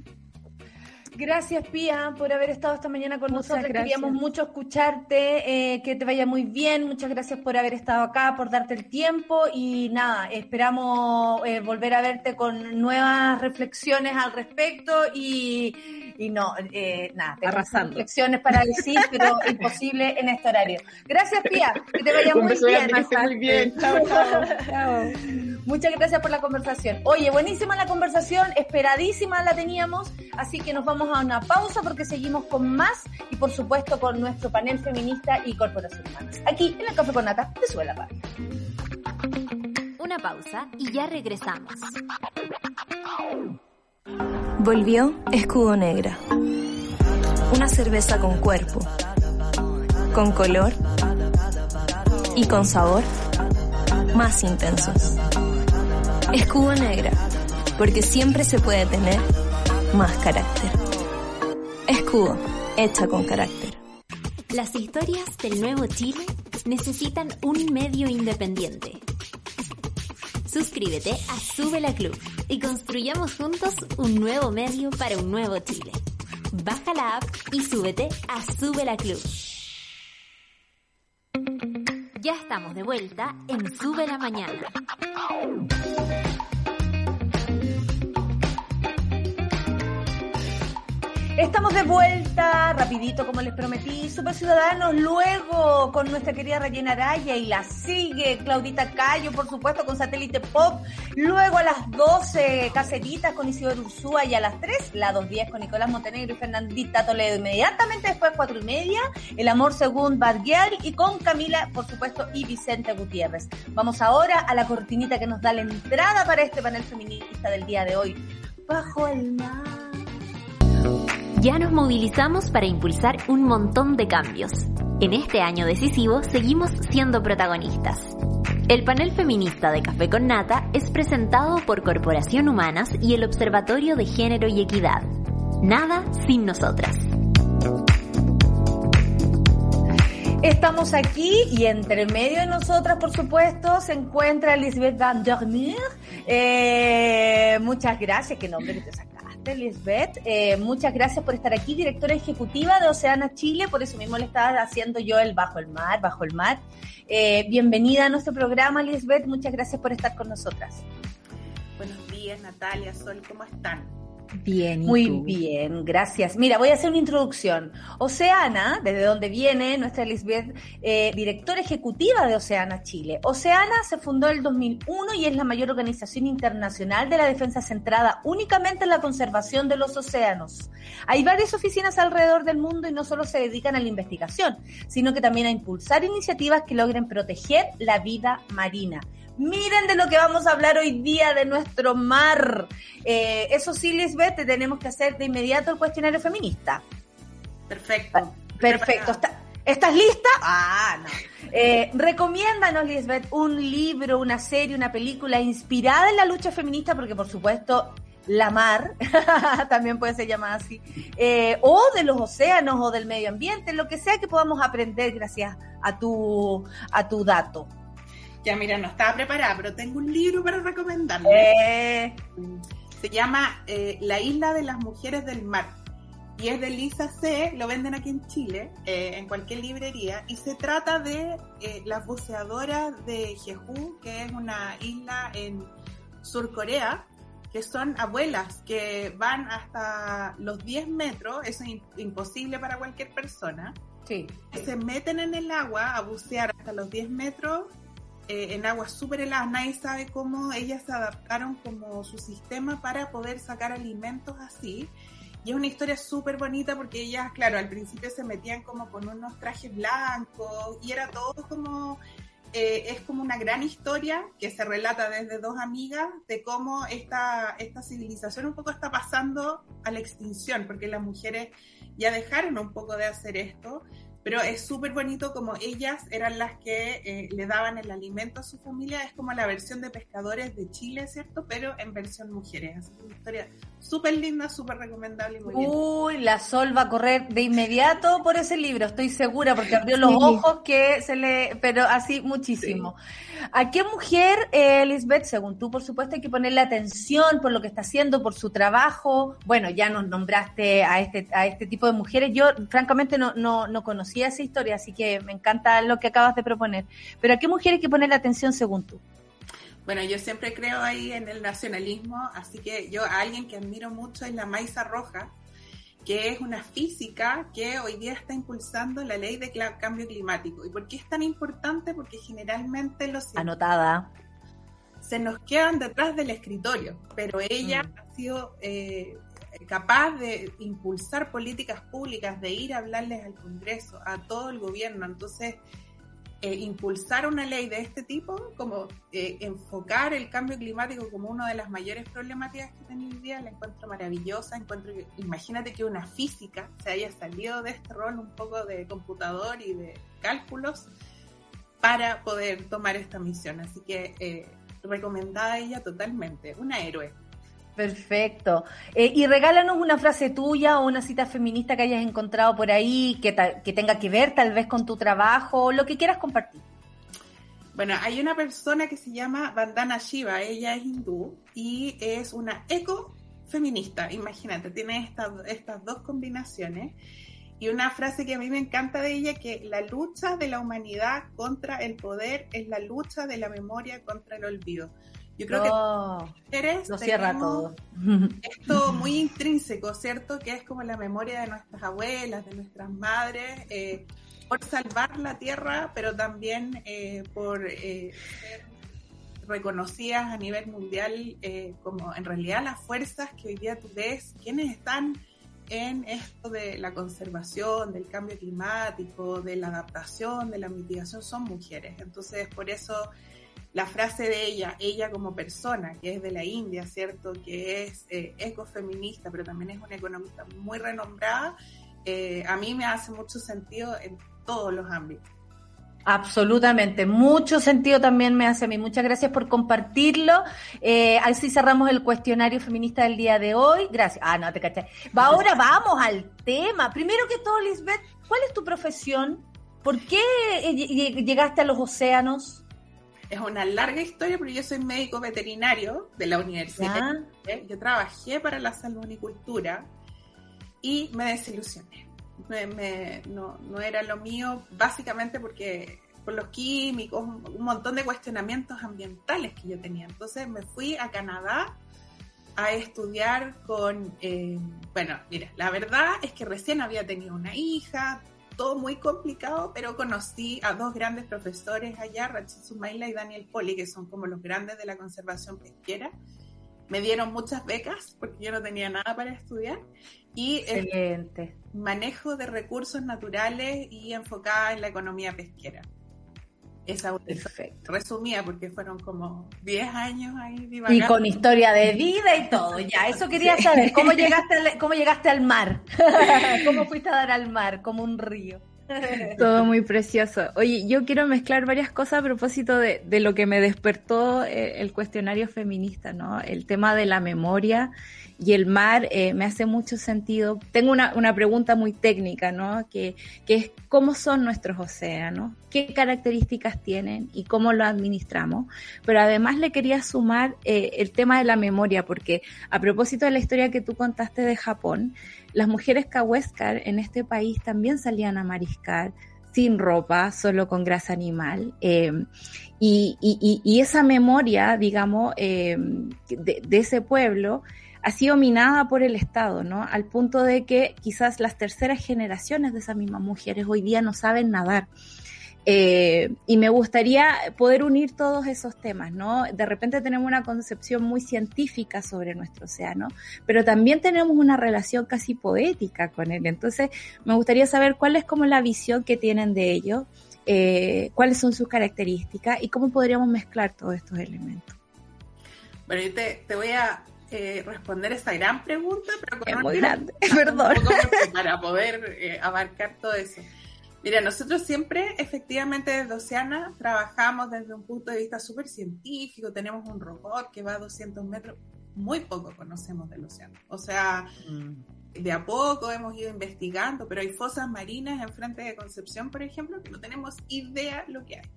S2: Gracias, Pía, por haber estado esta mañana con nosotros. Queríamos mucho escucharte, eh, que te vaya muy bien. Muchas gracias por haber estado acá, por darte el tiempo y nada, esperamos eh, volver a verte con nuevas reflexiones al respecto y, y no, eh, nada,
S4: arrasando.
S2: Reflexiones para decir, pero [laughs] imposible en este horario. Gracias, Pía, que te vaya muy bien.
S5: Muy bien. Chao, chao. [laughs] chao.
S2: Muchas gracias por la conversación. Oye, buenísima la conversación, esperadísima la teníamos, así que nos vamos a una pausa porque seguimos con más y por supuesto con nuestro panel feminista y corporación humanas. Aquí en el Café con Nata de Suela Radio.
S1: Una pausa y ya regresamos.
S6: Volvió Escudo Negra. Una cerveza con cuerpo, con color y con sabor más intensos. Escudo Negra, porque siempre se puede tener más carácter. Escudo, hecha con carácter.
S1: Las historias del nuevo Chile necesitan un medio independiente. Suscríbete a Sube la Club y construyamos juntos un nuevo medio para un nuevo Chile. Baja la app y súbete a Sube la Club. Ya estamos de vuelta en Sube la Mañana.
S2: Estamos de vuelta, rapidito como les prometí, Super Ciudadanos, luego con nuestra querida Rayena Araya y la sigue Claudita Cayo, por supuesto, con Satélite Pop, luego a las 12 Caseritas con Isidoro Ursúa y a las 3 la 2.10 con Nicolás Montenegro y Fernandita Toledo, inmediatamente después 4 y media, El Amor según Barguial y con Camila, por supuesto, y Vicente Gutiérrez. Vamos ahora a la cortinita que nos da la entrada para este panel feminista del día de hoy. Bajo el mar
S1: ya nos movilizamos para impulsar un montón de cambios. En este año decisivo seguimos siendo protagonistas. El panel feminista de Café con Nata es presentado por Corporación Humanas y el Observatorio de Género y Equidad. Nada sin nosotras.
S2: Estamos aquí y entre medio de nosotras, por supuesto, se encuentra Lisbeth Van der Meer. Eh, muchas gracias, qué nombre que te Lisbeth. Eh, muchas gracias por estar aquí, directora ejecutiva de Oceana Chile, por eso mismo le estaba haciendo yo el Bajo el Mar, Bajo el Mar. Eh, bienvenida a nuestro programa, Lisbeth, muchas gracias por estar con nosotras.
S7: Buenos días, Natalia, Sol, ¿cómo están?
S4: Bien, ¿y
S2: Muy
S4: tú?
S2: bien, gracias. Mira, voy a hacer una introducción. Oceana, desde donde viene nuestra Lisbeth, eh, directora ejecutiva de Oceana Chile. Oceana se fundó en el 2001 y es la mayor organización internacional de la defensa centrada únicamente en la conservación de los océanos. Hay varias oficinas alrededor del mundo y no solo se dedican a la investigación, sino que también a impulsar iniciativas que logren proteger la vida marina. Miren de lo que vamos a hablar hoy día de nuestro mar. Eh, eso sí, Lisbeth, te tenemos que hacer de inmediato el cuestionario feminista.
S7: Perfecto.
S2: Perfecto. ¿Está- ¿Estás lista? Ah, no. Eh, recomiéndanos, Lisbeth, un libro, una serie, una película inspirada en la lucha feminista, porque por supuesto, la mar, [laughs] también puede ser llamada así, eh, o de los océanos o del medio ambiente, lo que sea que podamos aprender gracias a tu, a tu dato.
S7: Ya, mira, no estaba preparada, pero tengo un libro para recomendarles.
S2: Eh,
S7: Se llama eh, La isla de las mujeres del mar. Y es de Lisa C., lo venden aquí en Chile, eh, en cualquier librería, y se trata de las buceadoras de Jeju, que es una isla en Sur Corea, que son abuelas que van hasta los 10 metros, eso es im- imposible para cualquier persona,
S2: sí.
S7: se meten en el agua a bucear hasta los 10 metros eh, en aguas súper heladas. Nadie sabe cómo ellas se adaptaron como su sistema para poder sacar alimentos así. Y es una historia súper bonita porque ellas, claro, al principio se metían como con unos trajes blancos y era todo como... eh, es como una gran historia que se relata desde dos amigas de cómo esta, esta civilización un poco está pasando a la extinción, porque las mujeres ya dejaron un poco de hacer esto, pero es súper bonito como ellas eran las que eh, le daban el alimento a su familia, es como la versión de pescadores de Chile, ¿cierto? Pero en versión mujeres, que una historia súper linda, súper recomendable y muy bien.
S2: Uy, la Sol va a correr de inmediato por ese libro, estoy segura, porque abrió los
S4: Sí.
S2: ojos que se le, pero así muchísimo. ¿A qué mujer, eh, Lisbeth, según tú, por supuesto, hay que ponerle atención por lo que está haciendo, por su trabajo? Bueno, ya nos nombraste a este, a este tipo de mujeres. Yo, francamente, no, no, no conocía esa historia, así que me encanta lo que acabas de proponer. Pero ¿a qué mujer hay que ponerle atención según tú?
S7: Bueno, yo siempre creo ahí en el nacionalismo, así que yo a alguien que admiro mucho es la Maisa Roja, que es una física que hoy día está impulsando la ley de cambio climático. ¿Y por qué es tan importante? Porque generalmente los
S2: Anotada.
S7: se nos quedan detrás del escritorio, pero ella
S2: Mm.
S7: ha sido eh, capaz de impulsar políticas públicas, de ir a hablarles al Congreso, a todo el gobierno. Entonces, eh, impulsar una ley de este tipo, como eh, enfocar el cambio climático como una de las mayores problemáticas que tiene hoy día, la encuentro maravillosa. Encuentro imagínate que una física se haya salido de este rol un poco de computador y de cálculos para poder tomar esta misión. Así que eh, recomendada ella totalmente, una héroe.
S2: Perfecto. Eh, y regálanos una frase tuya o una cita feminista que hayas encontrado por ahí, que, que tenga que ver tal vez con tu trabajo, o lo que quieras compartir.
S7: Bueno, hay una persona que se llama Vandana Shiva, ella es hindú y es una ecofeminista, imagínate, tiene estas, estas dos combinaciones. Y una frase que a mí me encanta de ella, que la lucha de la humanidad contra el poder es la lucha de la memoria contra el olvido. Yo creo que
S2: Oh,
S7: eres
S2: lo cierra todo.
S7: esto muy intrínseco, ¿cierto? Que es como la memoria de nuestras abuelas, de nuestras madres, eh, por salvar la tierra, pero también eh, por eh, ser reconocidas a nivel mundial eh, como en realidad las fuerzas que hoy día tú ves, quienes están en esto de la conservación, del cambio climático, de la adaptación, de la mitigación, son mujeres. Entonces, por eso la frase de ella, ella como persona, que es de la India, ¿cierto? Que es eh, ecofeminista, pero también es una economista muy renombrada, eh, a mí me hace mucho sentido en todos los ámbitos.
S2: Absolutamente, mucho sentido también me hace a mí. Muchas gracias por compartirlo. Eh, así cerramos el cuestionario feminista del día de hoy. Gracias. Ah, no, te caché. Va, ahora vamos al tema. Primero que todo, Lisbeth, ¿cuál es tu profesión? ¿Por qué ll- llegaste a los océanos?
S7: Es una larga historia, pero yo soy médico veterinario de la universidad.
S2: ¿Ya?
S7: Yo trabajé para la salmonicultura y me desilusioné. Me- me- no, no era lo mío, básicamente porque por los químicos, un un montón de cuestionamientos ambientales que yo tenía. Entonces me fui a Canadá a estudiar con, eh, bueno, mira, la verdad es que recién había tenido una hija, todo muy complicado, pero conocí a dos grandes profesores allá, Rachel Sumaila y Daniel Poli, que son como los grandes de la conservación pesquera. Me dieron muchas becas porque yo no tenía nada para estudiar y manejo de recursos naturales y enfocada en la economía pesquera. Esa
S2: Perfecto.
S7: resumía porque fueron como 10 años ahí
S2: Y
S7: divagando.
S2: con historia de vida y todo, ya. Eso quería saber. ¿Cómo [laughs] llegaste al, cómo llegaste al mar? [laughs] ¿Cómo fuiste a dar al mar? Como un río.
S4: Todo muy precioso. Oye, yo quiero mezclar varias cosas a propósito de, de lo que me despertó eh, el cuestionario feminista, ¿no? El tema de la memoria y el mar eh, me hace mucho sentido. Tengo una, una pregunta muy técnica, ¿no? Que, que es cómo son nuestros océanos, qué características tienen y cómo lo administramos. Pero además le quería sumar eh, el tema de la memoria, porque a propósito de la historia que tú contaste de Japón, las mujeres Kaweskar en este país también salían a mariscar sin ropa, solo con grasa animal. eh, y, y- y- esa memoria, digamos, de ese pueblo ha sido minada por el Estado, ¿no? Al punto de que quizás las terceras generaciones de esas mismas mujeres hoy día no saben nadar. Eh, y me gustaría poder unir todos esos temas, ¿no? De repente tenemos una concepción muy científica sobre nuestro océano, pero también tenemos una relación casi poética con él. Entonces, me gustaría saber cuál es como la visión que tienen de ello, eh, cuáles son sus características y cómo podríamos mezclar todos estos elementos.
S7: Bueno, yo te, te voy a eh, responder esa gran pregunta, pero con
S4: Es
S7: una-
S4: muy grande,
S7: un
S4: perdón.
S7: para poder eh, abarcar todo eso. Mira, nosotros siempre, efectivamente, desde Oceana trabajamos desde un punto de vista súper científico. Tenemos un robot que va a 200 metros. Muy poco conocemos del océano. O sea, de a poco hemos ido investigando, pero hay fosas marinas enfrente de Concepción, por ejemplo, que no tenemos idea lo que hay.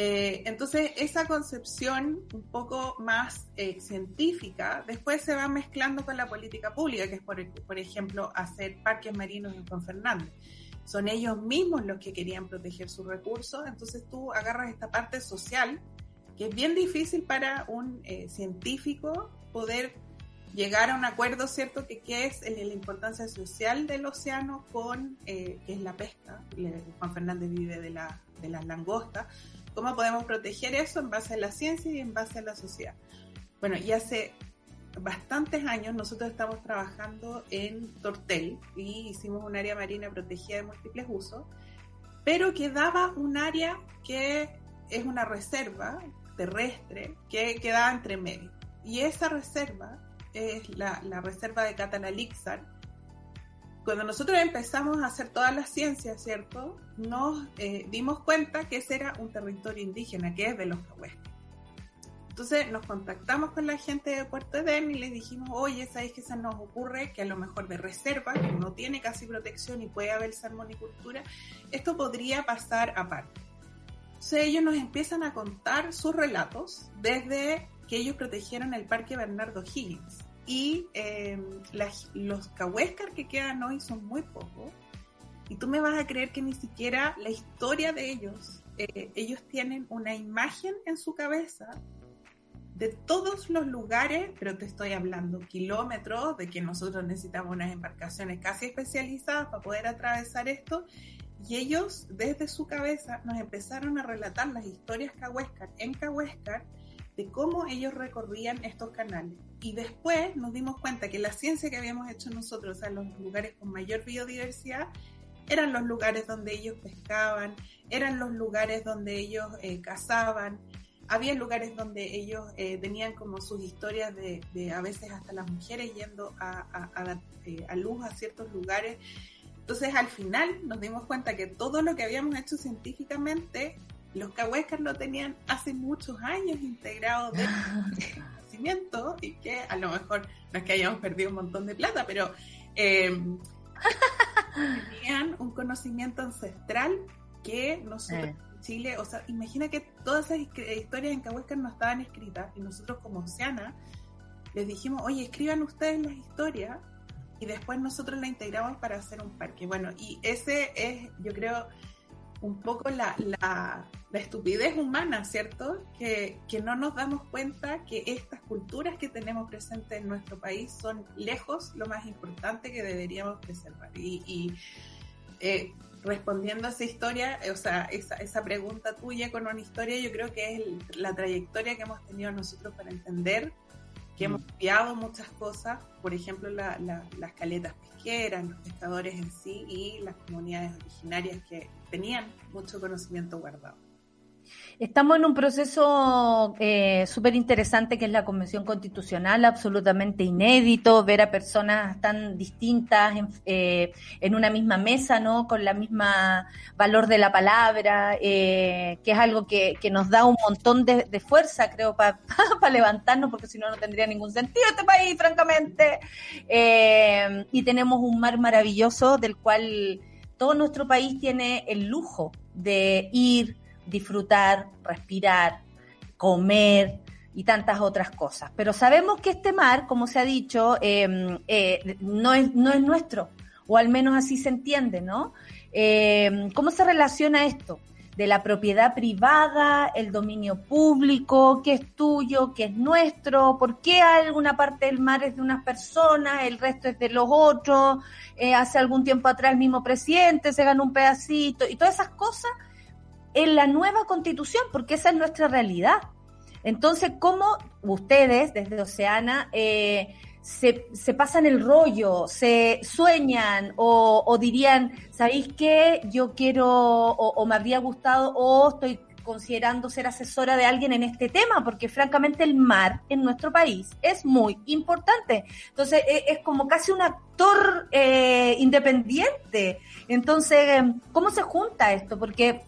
S7: Eh, entonces, esa concepción un poco más eh, científica después se va mezclando con la política pública, que es, por, ejemplo, hacer parques marinos en Juan Fernández. Son ellos mismos los que querían proteger sus recursos, entonces tú agarras esta parte social, que es bien difícil para un eh, científico poder llegar a un acuerdo, ¿cierto? Que qué es la importancia social del océano con, que es la pesca. Juan Fernández vive de, la, de las langostas. ¿Cómo podemos proteger eso en base a la ciencia y en base a la sociedad? Bueno, y hace bastantes años nosotros estamos trabajando en Tortel y hicimos un área marina protegida de múltiples usos, pero quedaba un área que es una reserva terrestre que quedaba entre medio. Y esa reserva es la, la reserva de Catalalixar. Cuando nosotros empezamos a hacer todas las ciencias, ¿cierto? Nos eh, dimos cuenta que ese era un territorio indígena, que es de los Cahuescas. Entonces nos contactamos con la gente de Puerto Edén y les dijimos, oye, ¿sabéis que se nos ocurre que a lo mejor de reserva, que no tiene casi protección y puede haber salmonicultura, esto podría pasar aparte? Entonces ellos nos empiezan a contar sus relatos desde que ellos protegieron el Parque Bernardo Higgins. Y las- los Cahuéscar que quedan hoy son muy pocos. Y tú me vas a creer que ni siquiera la historia de ellos, eh, ellos tienen una imagen en su cabeza de todos los lugares, pero te estoy hablando kilómetros, de que nosotros necesitamos unas embarcaciones casi especializadas para poder atravesar esto. Y ellos, desde su cabeza, nos empezaron a relatar las historias Cahuéscar en Cahuéscar de cómo ellos recorrían estos canales. Y después nos dimos cuenta que la ciencia que habíamos hecho nosotros, o sea, los lugares con mayor biodiversidad, eran los lugares donde ellos pescaban, eran los lugares donde ellos eh, cazaban, había lugares donde ellos eh, tenían como sus historias de, de a veces hasta las mujeres yendo a, a- a eh, a luz a ciertos lugares Entonces al final nos dimos cuenta que todo lo que habíamos hecho científicamente, los cahuescas lo tenían hace muchos años integrado de [laughs] conocimiento y que a lo mejor no es que hayamos perdido un montón de plata, pero eh, [laughs] tenían un conocimiento ancestral que nosotros
S2: Eh.
S7: en Chile, o sea, imagina que todas esas his- historias en Cahuéscar no estaban escritas y nosotros como Oceana les dijimos, oye, escriban ustedes las historias y después nosotros la integramos para hacer un parque. Bueno, y ese es, yo creo, un poco la, la, estupidez humana, ¿cierto? Que, que no nos damos cuenta que estas culturas que tenemos presentes en nuestro país son lejos lo más importante que deberíamos preservar. Y, eh, respondiendo a esa historia, o sea, esa, esa pregunta tuya con una historia, yo creo que es la trayectoria que hemos tenido nosotros para entender que hemos estudiado muchas cosas, por ejemplo, la- la- las caletas pesqueras, los pescadores en sí y las comunidades originarias que tenían mucho conocimiento guardado.
S2: Estamos en un proceso eh, súper interesante que es la Convención Constitucional, absolutamente inédito, ver a personas tan distintas en, eh, una misma mesa, ¿no? Con la misma valor de la palabra, eh, que es algo que, que nos da un montón de, fuerza, creo, para [laughs] levantarnos, porque si no, no tendría ningún sentido este país, francamente. Eh, y tenemos un mar maravilloso del cual todo nuestro país tiene el lujo de ir, disfrutar, respirar, comer y tantas otras cosas. Pero sabemos que este mar, como se ha dicho, eh, eh, no, es, no es nuestro, o al menos así se entiende, ¿no? Eh, ¿Cómo se relaciona esto? De la propiedad privada, el dominio público, qué es tuyo, qué es nuestro, por qué alguna parte del mar es de unas personas, el resto es de los otros, eh, hace algún tiempo atrás el mismo presidente se ganó un pedacito y todas esas cosas en la nueva constitución, porque esa es nuestra realidad. Entonces, ¿cómo ustedes desde Oceana eh, se, se, pasan el rollo, se sueñan o, dirían, ¿sabéis qué? Yo quiero o, me habría gustado o estoy considerando ser asesora de alguien en este tema, porque francamente el mar en nuestro país es muy importante. Entonces, es, es como casi un actor eh, independiente. Entonces, ¿cómo se junta esto? Porque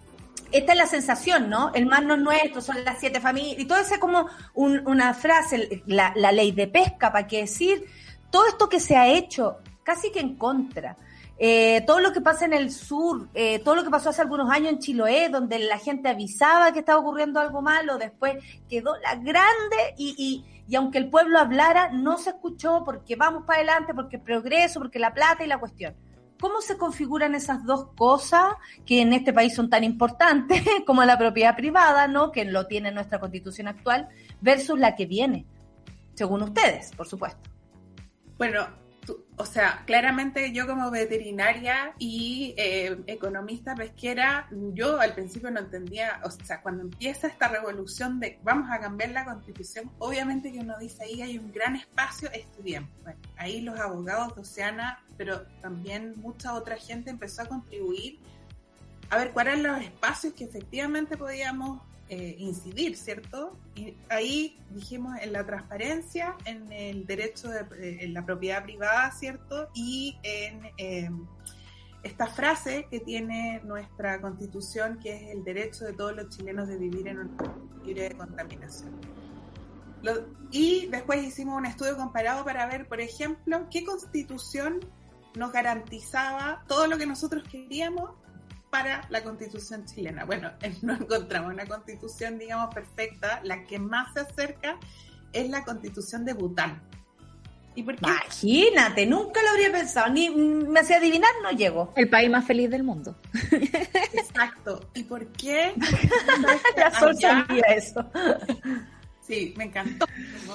S2: esta es la sensación, ¿no? El mar no es nuestro, son las siete familias, y todo eso es como un, una frase, la, ley de pesca, para qué decir, todo esto que se ha hecho casi que en contra. Eh, todo lo que pasa en el sur, eh, todo lo que pasó hace algunos años en Chiloé, donde la gente avisaba que estaba ocurriendo algo malo, después quedó la grande y, y, y aunque el pueblo hablara, no se escuchó porque vamos para adelante, porque progreso, porque la plata y la cuestión. ¿Cómo se configuran esas dos cosas que en este país son tan importantes [laughs] como la propiedad privada, ¿no? que lo tiene nuestra constitución actual, versus la que viene, según ustedes, por supuesto?
S7: Bueno, o sea, claramente yo como veterinaria y eh, economista pesquera, yo al principio no entendía, o sea, cuando empieza esta revolución de vamos a cambiar la constitución, obviamente que uno dice ahí hay un gran espacio, estudiemos. Bueno, ahí los abogados de Oceana pero también mucha otra gente empezó a contribuir a ver cuáles eran los espacios que efectivamente podíamos eh, incidir, ¿cierto? Y ahí dijimos en la transparencia, en el derecho de en la propiedad privada, ¿cierto? Y en eh, esta frase que tiene nuestra constitución, que es el derecho de todos los chilenos de vivir en un libre de contaminación. Lo, y después hicimos un estudio comparado para ver, por ejemplo, qué constitución nos garantizaba todo lo que nosotros queríamos para la constitución chilena. Bueno, [laughs] no encontramos una constitución, digamos, perfecta. La que más se acerca es la constitución de Bután.
S2: ¿Y por qué? Imagínate, nunca lo habría pensado, ni me hacía adivinar, no llego.
S4: El país más feliz del mundo.
S7: Exacto. ¿Y por qué? [laughs]
S2: La Sol sabía eso.
S7: Sí, me encantó.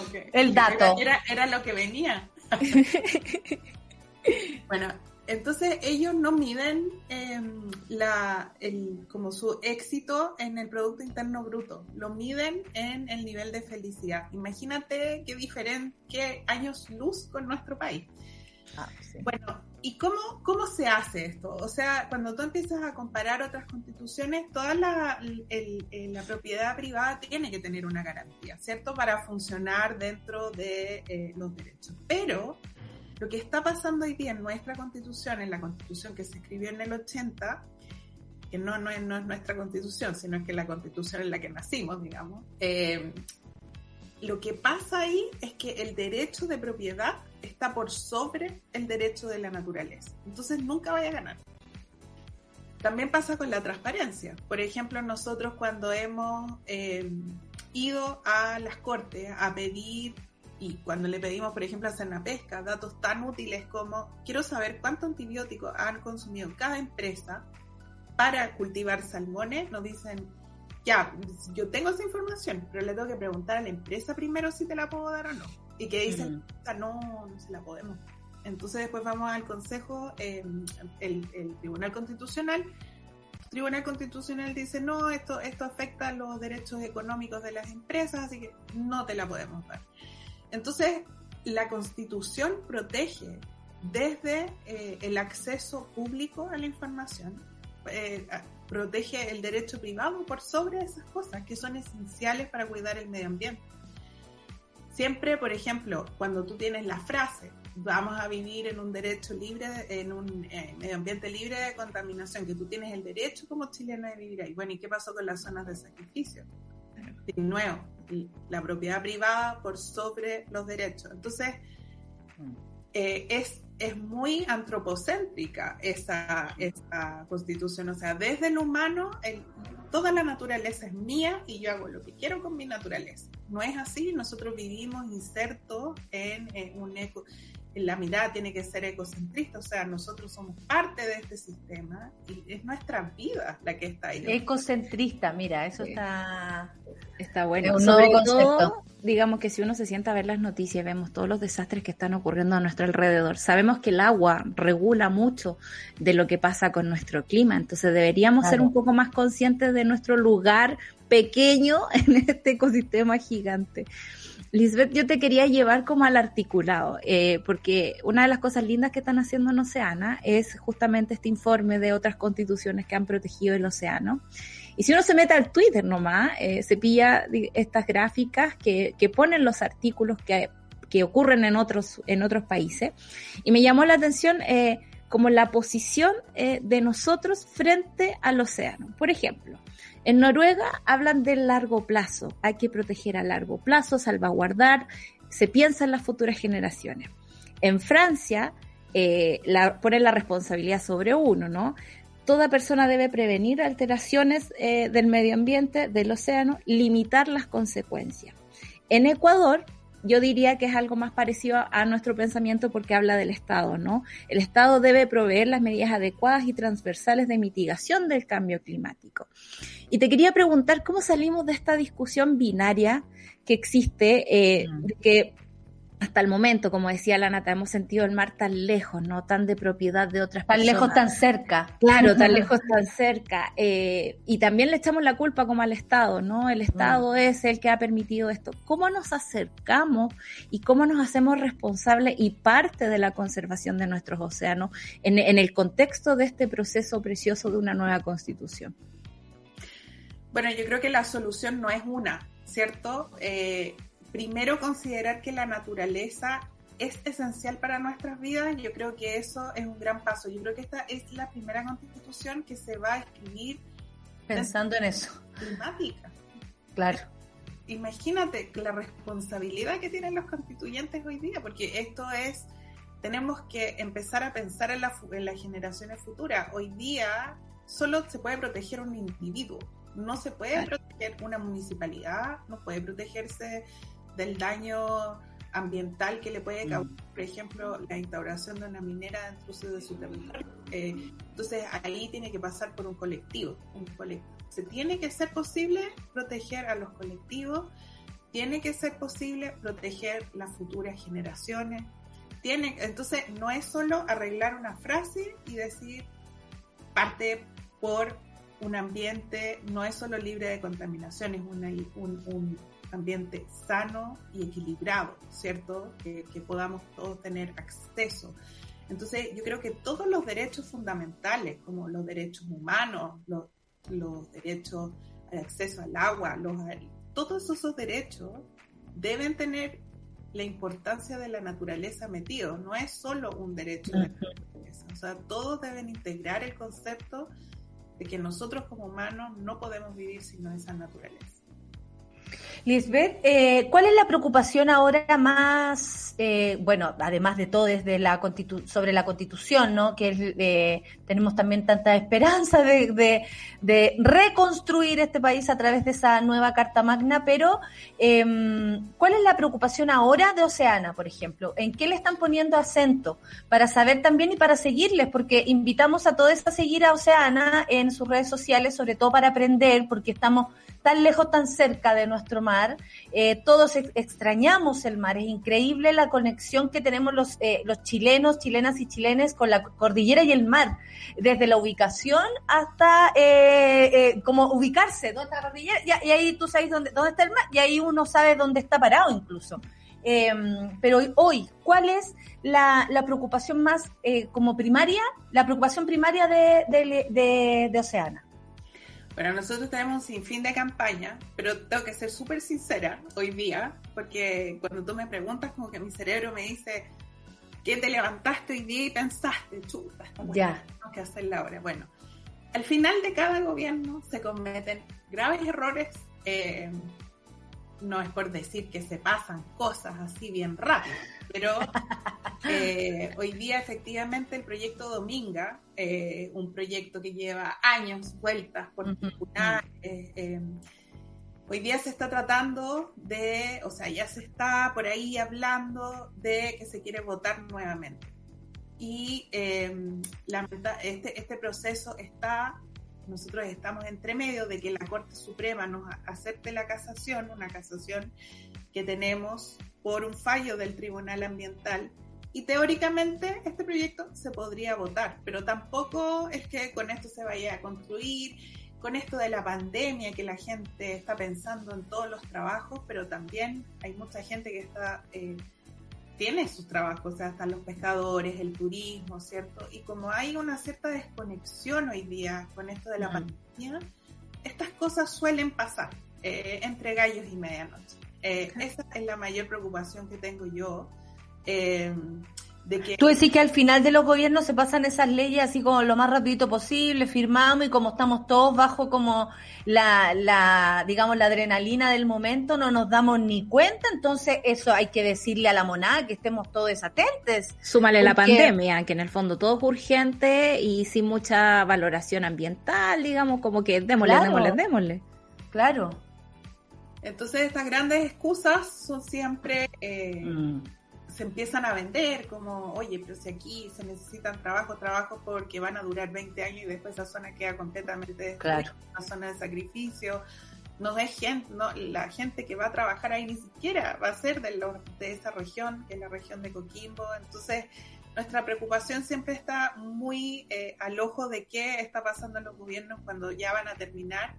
S2: Okay. El dato.
S7: Era, era lo que venía. [laughs] bueno, entonces ellos no miden eh, la, el, como su éxito en el Producto Interno Bruto, lo miden en el nivel de felicidad. Imagínate qué diferente, qué años luz con nuestro país. Ah, sí. Bueno, ¿y cómo, cómo se hace esto? O sea, cuando tú empiezas a comparar otras constituciones, toda la, el, el, la propiedad privada tiene que tener una garantía, ¿cierto? Para funcionar dentro de eh, los derechos. Pero Lo que está pasando hoy día en nuestra constitución, en la constitución que se escribió en el 80, que no, no, es, no es nuestra constitución, sino que es la constitución en la que nacimos, digamos, eh, lo que pasa ahí es que el derecho de propiedad está por sobre el derecho de la naturaleza. Entonces nunca vaya a ganar. También pasa con la transparencia. Por ejemplo, nosotros cuando hemos eh, ido a las cortes a pedir, y cuando le pedimos, por ejemplo, a Pesca, datos tan útiles como quiero saber cuánto antibiótico han consumido cada empresa para cultivar salmones, nos dicen, ya, yo tengo esa información, pero le tengo que preguntar a la empresa primero si te la puedo dar o no. Y que dicen, no, no se la podemos. Entonces después vamos al Consejo, em, el, Tribunal Constitucional. El Tribunal Constitucional dice, no, esto, esto afecta los derechos económicos de las empresas, así que no te la podemos dar. Entonces, la Constitución protege desde eh, el acceso público a la información, eh, protege el derecho privado por sobre esas cosas que son esenciales para cuidar el medio ambiente. Siempre, por ejemplo, cuando tú tienes la frase, vamos a vivir en un derecho libre, en un eh, medio ambiente libre de contaminación, que tú tienes el derecho como chileno de vivir ahí. Bueno, ¿y qué pasó con las zonas de sacrificio? De nuevo, la propiedad privada por sobre los derechos. Entonces, eh, es, es muy antropocéntrica esa, esa constitución. O sea, desde el humano, el, toda la naturaleza es mía y yo hago lo que quiero con mi naturaleza. No es así, nosotros vivimos insertos en, en un eco la mirada tiene que ser ecocentrista, o sea, nosotros somos parte de este sistema y es nuestra vida la que está ahí.
S2: Ecocentrista, mira, eso está
S4: está bueno. Sobre todo, digamos que si uno se sienta a ver las noticias, vemos todos los desastres que están ocurriendo a nuestro alrededor. Sabemos que el agua regula mucho de lo que pasa con nuestro clima, entonces deberíamos ser un poco más conscientes de nuestro lugar pequeño [laughs] en este ecosistema gigante. Lisbeth, yo te quería llevar como al articulado, eh, porque una de las cosas lindas que están haciendo en Oceana es justamente este informe de otras constituciones que han protegido el océano. Y si uno se mete al Twitter nomás, eh, se pilla estas gráficas que, que ponen los artículos que, que, ocurren en otros, en otros países. Y me llamó la atención eh, como la posición de nosotros frente al océano. Por ejemplo, en Noruega hablan del largo plazo, hay que proteger a largo plazo, salvaguardar, se piensa en las futuras generaciones. En Francia eh, la, ponen la responsabilidad sobre uno, ¿no? Toda persona debe prevenir alteraciones eh, del medio ambiente, del océano, limitar las consecuencias. En Ecuador yo diría que es algo más parecido a nuestro pensamiento porque habla del Estado, ¿no? El Estado debe proveer las medidas adecuadas y transversales de mitigación del cambio climático. Y te quería preguntar cómo salimos de esta discusión binaria que existe, eh, de que hasta el momento, como decía la Nata, hemos sentido el mar tan lejos, no tan de propiedad de otras
S2: tan
S4: personas.
S2: Tan lejos, tan cerca.
S4: Claro, tan [laughs] lejos, tan cerca. Eh, y también le echamos la culpa como al Estado, ¿no? El Estado mm. es el que ha permitido esto. ¿Cómo nos acercamos y cómo nos hacemos responsables y parte de la conservación de nuestros océanos en, en el contexto de este proceso precioso de una nueva constitución?
S7: Bueno, yo creo que la solución no es una, ¿cierto? Eh, primero considerar que la naturaleza es esencial para nuestras vidas, yo creo que eso es un gran paso. Yo creo que esta es la primera constitución que se va a escribir
S2: pensando en eso.
S7: Climática.
S2: Claro.
S7: Imagínate la responsabilidad que tienen los constituyentes hoy día, porque esto es, tenemos que empezar a pensar en, en las generaciones futuras. Hoy día solo se puede proteger un individuo, no se puede proteger una municipalidad, no puede protegerse del daño ambiental que le puede mm. causar, por ejemplo, la instauración de una minera dentro de su territorio. Eh, entonces ahí tiene que pasar por un colectivo, un colectivo. Se tiene que ser posible proteger a los colectivos, tiene que ser posible proteger las futuras generaciones. Tiene, entonces no es solo arreglar una frase y decir parte por un ambiente, no es solo libre de contaminación, es un, un ambiente sano y equilibrado, ¿cierto? Que, podamos todos tener acceso. Entonces, yo creo que todos los derechos fundamentales, como los derechos humanos, los, derechos al acceso al agua, los, todos esos derechos deben tener la importancia de la naturaleza metido. No es solo un derecho de la naturaleza. O sea, todos deben integrar el concepto de que nosotros como humanos no podemos vivir sin esa naturaleza.
S2: Lisbeth, eh, ¿cuál es la preocupación ahora más, eh, bueno, además de todo desde la constitu sobre la constitución, ¿no? Que eh, tenemos también tanta esperanza de, de, de, reconstruir este país a través de esa nueva Carta Magna, pero em, ¿cuál es la preocupación ahora de Oceana, por ejemplo? ¿En qué le están poniendo acento? Para saber también y para seguirles, porque invitamos a todos a seguir a Oceana en sus redes sociales, sobre todo para aprender, porque estamos tan lejos, tan cerca de nuestro mar. Eh, todos ex extrañamos el mar. Es increíble la conexión que tenemos los, eh, los chilenos, chilenas y chilenes con la cordillera y el mar. Desde la ubicación hasta eh, como ubicarse, ¿dónde está la cordillera? Y, y, ahí tú sabes dónde, dónde está el mar y ahí uno sabe dónde está parado incluso. Em, pero hoy, ¿cuál es la, preocupación más como primaria, la preocupación primaria de, de, de Oceana?
S7: Bueno, nosotros tenemos un sinfín de campaña, pero tengo que ser súper sincera hoy día, porque cuando tú me preguntas, como que mi cerebro me dice, ¿qué te levantaste hoy día y pensaste? Chuta,
S2: ya.
S7: tenemos que hacerla ahora. Bueno, al final de cada gobierno se cometen graves errores. Eh, no es por decir que se pasan cosas así bien rápido, pero eh, hoy día efectivamente el proyecto Dominga, eh, un proyecto que lleva años vueltas por tribunales, eh, eh, hoy día se está tratando de, o sea, ya se está por ahí hablando de que se quiere votar nuevamente. Y la, este, este proceso está nosotros estamos entre medio de que la Corte Suprema nos acepte la casación, una casación que tenemos por un fallo del Tribunal Ambiental. Y teóricamente este proyecto se podría votar, pero tampoco es que con esto se vaya a construir, con esto de la pandemia que la gente está pensando en todos los trabajos, pero también hay mucha gente que está... Eh, tiene sus trabajos, o sea, están los pescadores, el turismo, ¿cierto? Y como hay una cierta desconexión hoy día con esto de la pandemia, estas cosas suelen pasar eh, entre gallos y medianoche. Eh, esa es la mayor preocupación que tengo yo. Eh, de que...
S2: Tú decís que al final de los gobiernos se pasan esas leyes así como lo más rapidito posible, firmamos y como estamos todos bajo como la, la, digamos, la adrenalina del momento, no nos damos ni cuenta, entonces eso hay que decirle a la monada que estemos todos desatentes.
S4: Súmale la pandemia, que en el fondo todo es urgente y sin mucha valoración ambiental, digamos, como que démosle, claro. démosle, démosle.
S2: Claro.
S7: Entonces estas grandes excusas son siempre... Eh, mm se empiezan a vender como, oye, pero si aquí se necesitan trabajo, trabajo porque van a durar 20 años y después esa zona queda completamente
S2: claro.
S7: una zona de sacrificio. No es gente, no, la gente que va a trabajar ahí ni siquiera va a ser de, lo, de esa región, que es la región de Coquimbo. Entonces, nuestra preocupación siempre está muy eh, al ojo de qué está pasando en los gobiernos cuando ya van a terminar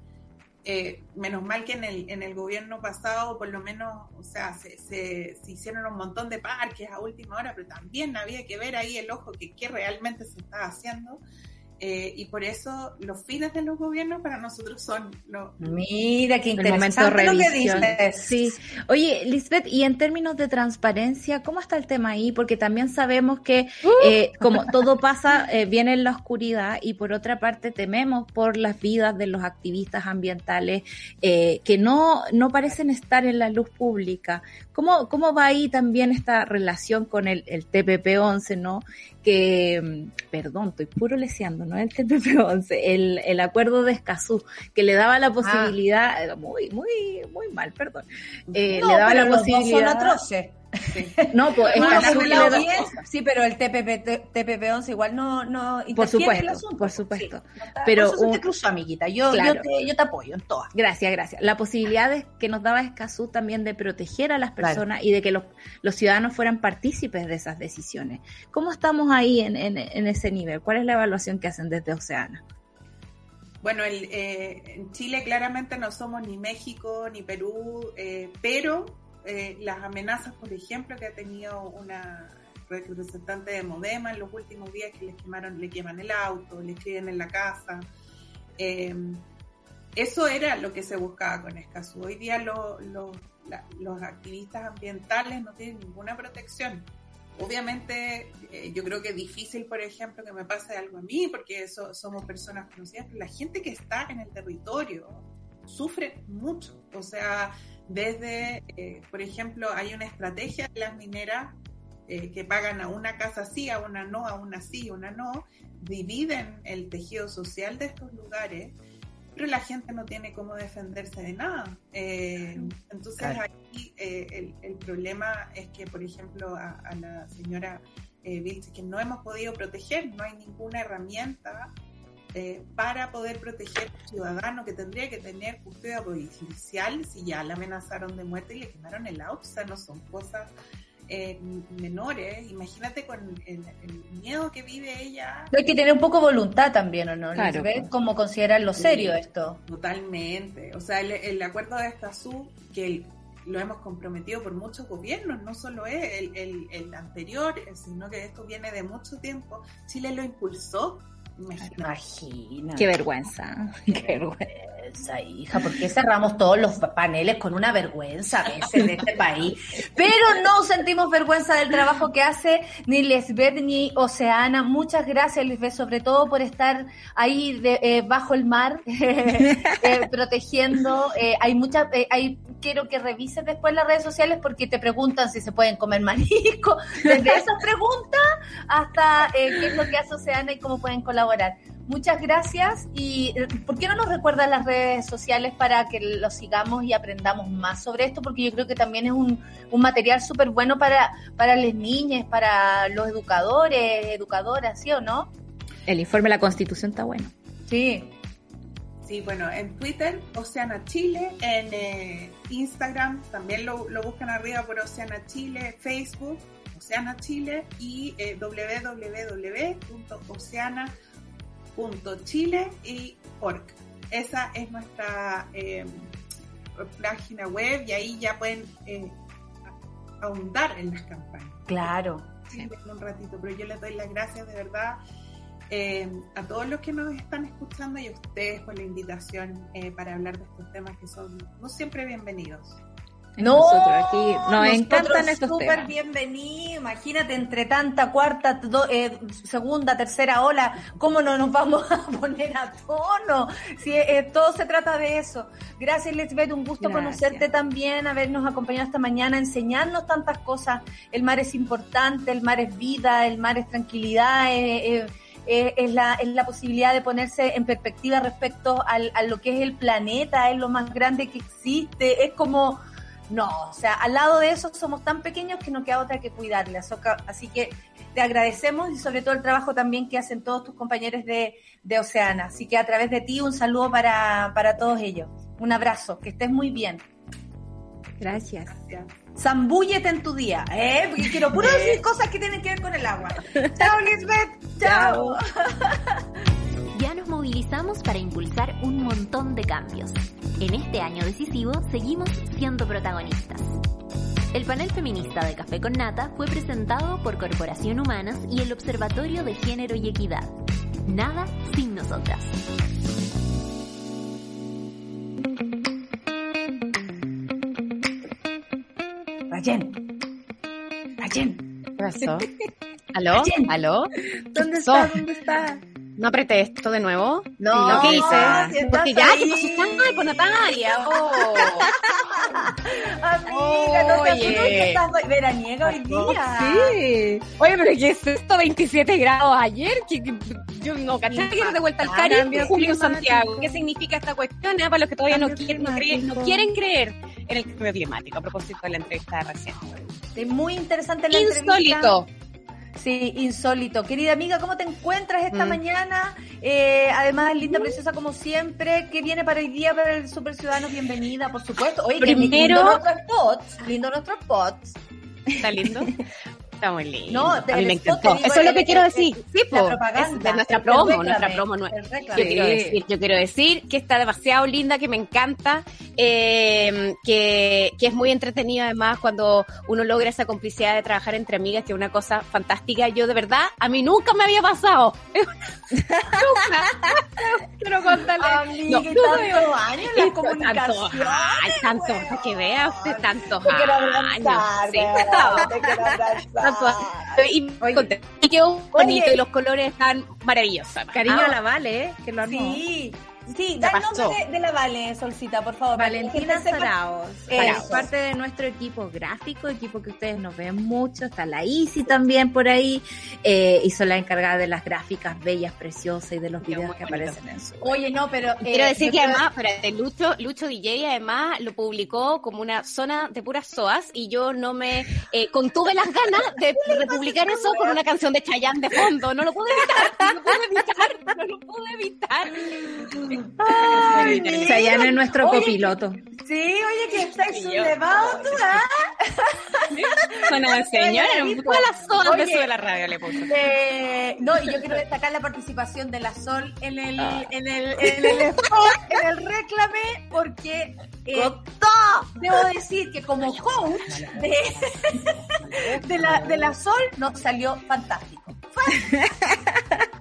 S7: eh, menos mal que en el, en el gobierno pasado, por lo menos, o sea, se, se, se, hicieron un montón de parques a última hora, pero también había que ver ahí el ojo que qué realmente se está haciendo. Eh, y por eso los fines de los gobiernos para nosotros son lo,
S2: Mira, qué interesante
S4: lo que dices. Sí. Oye, Lisbeth, y en términos de transparencia, ¿cómo está el tema ahí? Porque también sabemos que uh. eh, como todo pasa, eh, viene en la oscuridad y por otra parte tememos por las vidas de los activistas ambientales eh, que no, no parecen estar en la luz pública. ¿Cómo, cómo va ahí también esta relación con el, el TPP-11, no? Que, mm, perdón, estoy puro leseando, ¿no? El TPP-11, el, el acuerdo de Escazú, que le daba la posibilidad, ah. muy, muy, muy mal, perdón, eh,
S2: no,
S4: le daba
S2: pero
S4: la
S2: los
S4: posibilidad...
S2: Dos son atroces.
S7: Sí.
S4: No, pues.
S2: Sí, pero el TPP, TPP-11 igual no, no
S4: por supuesto,
S2: el asunto.
S4: por supuesto.
S2: Sí, no está,
S4: pero
S2: un... te cruzó, amiguita. Yo,
S4: claro.
S2: yo, te, yo, te, apoyo en todas.
S4: Gracias, gracias. La posibilidad de, que nos daba Escazú también de proteger a las personas claro. y de que los, los, ciudadanos fueran partícipes de esas decisiones. ¿Cómo estamos ahí en, en, en ese nivel? ¿Cuál es la evaluación que hacen desde Oceana?
S7: Bueno, el, eh, en Chile claramente no somos ni México ni Perú, eh, pero eh, las amenazas, por ejemplo, que ha tenido una representante de Modema en los últimos días que les quemaron, le queman el auto, le escriben en la casa. Eh, eso era lo que se buscaba con Escazú. Hoy día los activistas ambientales no tienen ninguna protección. Obviamente, eh, yo creo que es difícil, por ejemplo, que me pase algo a mí, porque eso, somos personas conocidas, pero la gente que está en el territorio sufre mucho. O sea, desde, eh, por ejemplo, hay una estrategia de las mineras eh, que pagan a una casa sí, a una no, a una sí, a una no, dividen el tejido social de estos lugares, pero la gente no tiene cómo defenderse de nada. Eh, entonces
S2: Claro.
S7: aquí eh, el, el problema es que, por ejemplo, a, a la señora eh, Vilches, que no hemos podido proteger, no hay ninguna herramienta eh, para poder proteger al ciudadano que tendría que tener custodia policial si ya la amenazaron de muerte y le quemaron el auto, o sea, no son cosas eh, menores. Imagínate con el, el miedo que vive ella.
S2: Hay que tener un poco voluntad también, ¿o no?
S4: Claro, pues.
S2: Como considerarlo serio
S7: Sí.
S2: esto.
S7: Totalmente. O sea, el, el acuerdo de Escazú, que el- lo hemos comprometido por muchos gobiernos, no solo es el, el- el anterior, sino que esto viene de mucho tiempo. Chile lo impulsó.
S2: Imagina.
S4: Qué vergüenza. Qué vergüenza.
S2: hija, ¿por qué cerramos todos los paneles con una vergüenza a veces de este país? Pero no sentimos vergüenza del trabajo que hace ni Lesbeth ni Oceana. Muchas gracias, Lisbeth, sobre todo por estar ahí de- eh, bajo el mar, [laughs] eh, protegiendo. Eh, hay muchas, eh, hay, quiero que revises después las redes sociales porque te preguntan si se pueden comer marisco. [laughs] Desde esas preguntas hasta eh, qué es lo que hace Oceana y cómo pueden colaborar. Muchas gracias y eh, ¿por qué no nos recuerdas las redes sociales para que lo sigamos y aprendamos más sobre esto? Porque yo creo que también es un, un material súper bueno para, para las niñas, para los educadores, educadoras, ¿sí o no?
S4: El informe de la Constitución está bueno.
S2: Sí.
S7: Sí, bueno, en Twitter, Oceana Chile, en eh, Instagram también lo, lo buscan arriba por Oceana Chile, Facebook, Oceana Chile y eh, www.oceana.chile y org. Esa es nuestra eh, página web y ahí ya pueden eh, ahondar en las campañas.
S2: Claro.
S7: Sí, un ratito, pero yo les doy las gracias de verdad eh, a todos los que nos están escuchando y a ustedes por la invitación eh, para hablar de estos temas que son no siempre bienvenidos.
S2: No,
S4: Nosotros aquí nos
S2: nosotros
S4: encantan estos
S2: súper
S4: temas.
S2: bienvenido. Imagínate, entre tanta cuarta, do- eh, segunda, tercera ola, ¿cómo no nos vamos a [laughs] poner a tono? Si eh, todo se trata de eso. Gracias, Lisbeth, un gusto
S4: Gracias.
S2: conocerte también, habernos acompañado esta mañana, enseñarnos tantas cosas. El mar es importante, el mar es vida, el mar es tranquilidad, eh, eh, es, la, es la posibilidad de ponerse en perspectiva respecto al, a lo que es el planeta, es lo más grande que existe, es como no, o sea, al lado de eso somos tan pequeños que no queda otra que cuidarle. Así que te agradecemos y sobre todo el trabajo también que hacen todos tus compañeros de, de Oceana. Así que a través de ti un saludo para, para todos ellos. Un abrazo, que estés muy bien.
S4: Gracias.
S2: Zambúllete en tu día, ¿eh? Porque quiero puro decir [laughs] cosas que tienen que ver con el agua. Chao, Lisbeth. Chao.
S1: Ya nos movilizamos para impulsar un montón de cambios. En este año decisivo seguimos siendo protagonistas. El panel feminista de Café con Nata fue presentado por Corporación Humanas y el Observatorio de Género y Equidad. Nada sin nosotras.
S2: Rayen. Rayen.
S8: ¿Qué pasó? [laughs] ¿Aló?
S2: Jen.
S8: ¿Aló?
S4: ¿Dónde está? ¿Dónde está?
S8: No apreté esto de nuevo.
S2: No,
S8: lo que
S2: no,
S8: hice.
S2: si
S8: Porque ya,
S2: ahí.
S8: ¿qué pasó? Ay, con Natalia. Oh.
S2: Amiga, no
S8: Oye.
S2: apures que estás veraniega hoy día.
S8: Sí. Oye, pero ¿qué es esto? 27 grados ayer. que que- yo no cachaba que de vuelta al Caribe,
S4: cambio
S8: Julio. Santiago. ¿Qué significa esta cuestión? eh? Para los que todavía no quieren, no, creen- no quieren creer en el cambio climático, a propósito de la entrevista de recién.
S2: Es muy interesante la entrevista.
S8: Insólito.
S2: Sí, insólito. Querida amiga, ¿cómo te encuentras esta
S8: Mm.
S2: mañana? Eh, además, linda, preciosa como siempre. ¿Qué viene para hoy día para el Super Ciudadanos? Bienvenida, por supuesto. Oye,
S8: Primero-
S2: lindo nuestro spot. Lindo nuestro spot.
S8: ¿Está lindo? [laughs] Está muy lindo.
S2: No,
S8: a mí me encantó.
S2: digo,
S8: Eso es lo
S2: el-
S8: que quiero
S2: el-
S8: decir. Sí,
S2: La propaganda.
S8: es de nuestra
S2: el
S8: promo,
S2: reclame,
S8: nuestra promo.
S2: el reclame.
S8: Yo quiero decir, yo quiero decir que está demasiado linda, que me encanta, eh, que, que es muy entretenido además cuando uno logra esa complicidad de trabajar entre amigas, que es una cosa fantástica. Yo de verdad, a mí nunca me había pasado. [laughs] nunca. [laughs] Quiero contarle.
S2: Amiga,
S8: No,
S2: tantos años la comunicación.
S8: ay, tantos, para que vea usted tantos
S2: Te quiero abrazar,
S8: sí.
S2: te quiero abrazar.
S8: Años. Y,
S4: Oye.
S8: y quedó bonito
S2: Oye.
S8: y los colores están maravillosos.
S4: Cariño
S8: Ah,
S4: a la Vale, ¿eh? que lo armó.
S2: Sí, sí, da el nombre de, de la Vale, Solcita, por favor.
S4: Valentina Saraos, es parte de nuestro equipo gráfico, equipo que ustedes nos ven mucho, está la Isi también por ahí, eh, y son la encargada de las gráficas bellas, preciosas y de los videos que
S8: bonito.
S4: aparecen en su
S2: Oye, no, pero... eh,
S8: Quiero decir
S2: yo
S8: que además, espérate, Lucho, Lucho DJ además lo publicó como una zona de puras soas y yo no me eh, contuve las ganas de, [laughs] de publicar eso con una canción de Chayanne de fondo. No lo pude evitar, no lo pude evitar, [laughs] no lo pude evitar.
S2: Ay,
S8: Chayanne
S2: mira.
S4: Chayanne es nuestro
S2: Oye,
S4: copiloto.
S2: Sí, oye, que estáis sublevados tú, ¿ah? [laughs]
S8: Bueno, señora,
S2: Oye,
S8: todas las sodas
S2: oye.
S8: de eso de la radio le puso.
S2: Eh, no, y yo quiero destacar la participación de la Sol en el, en el, en el spot, en el réclame, porque eh, debo decir que como coach de, [laughs] de, la, de la Sol nos salió fantástico. [laughs]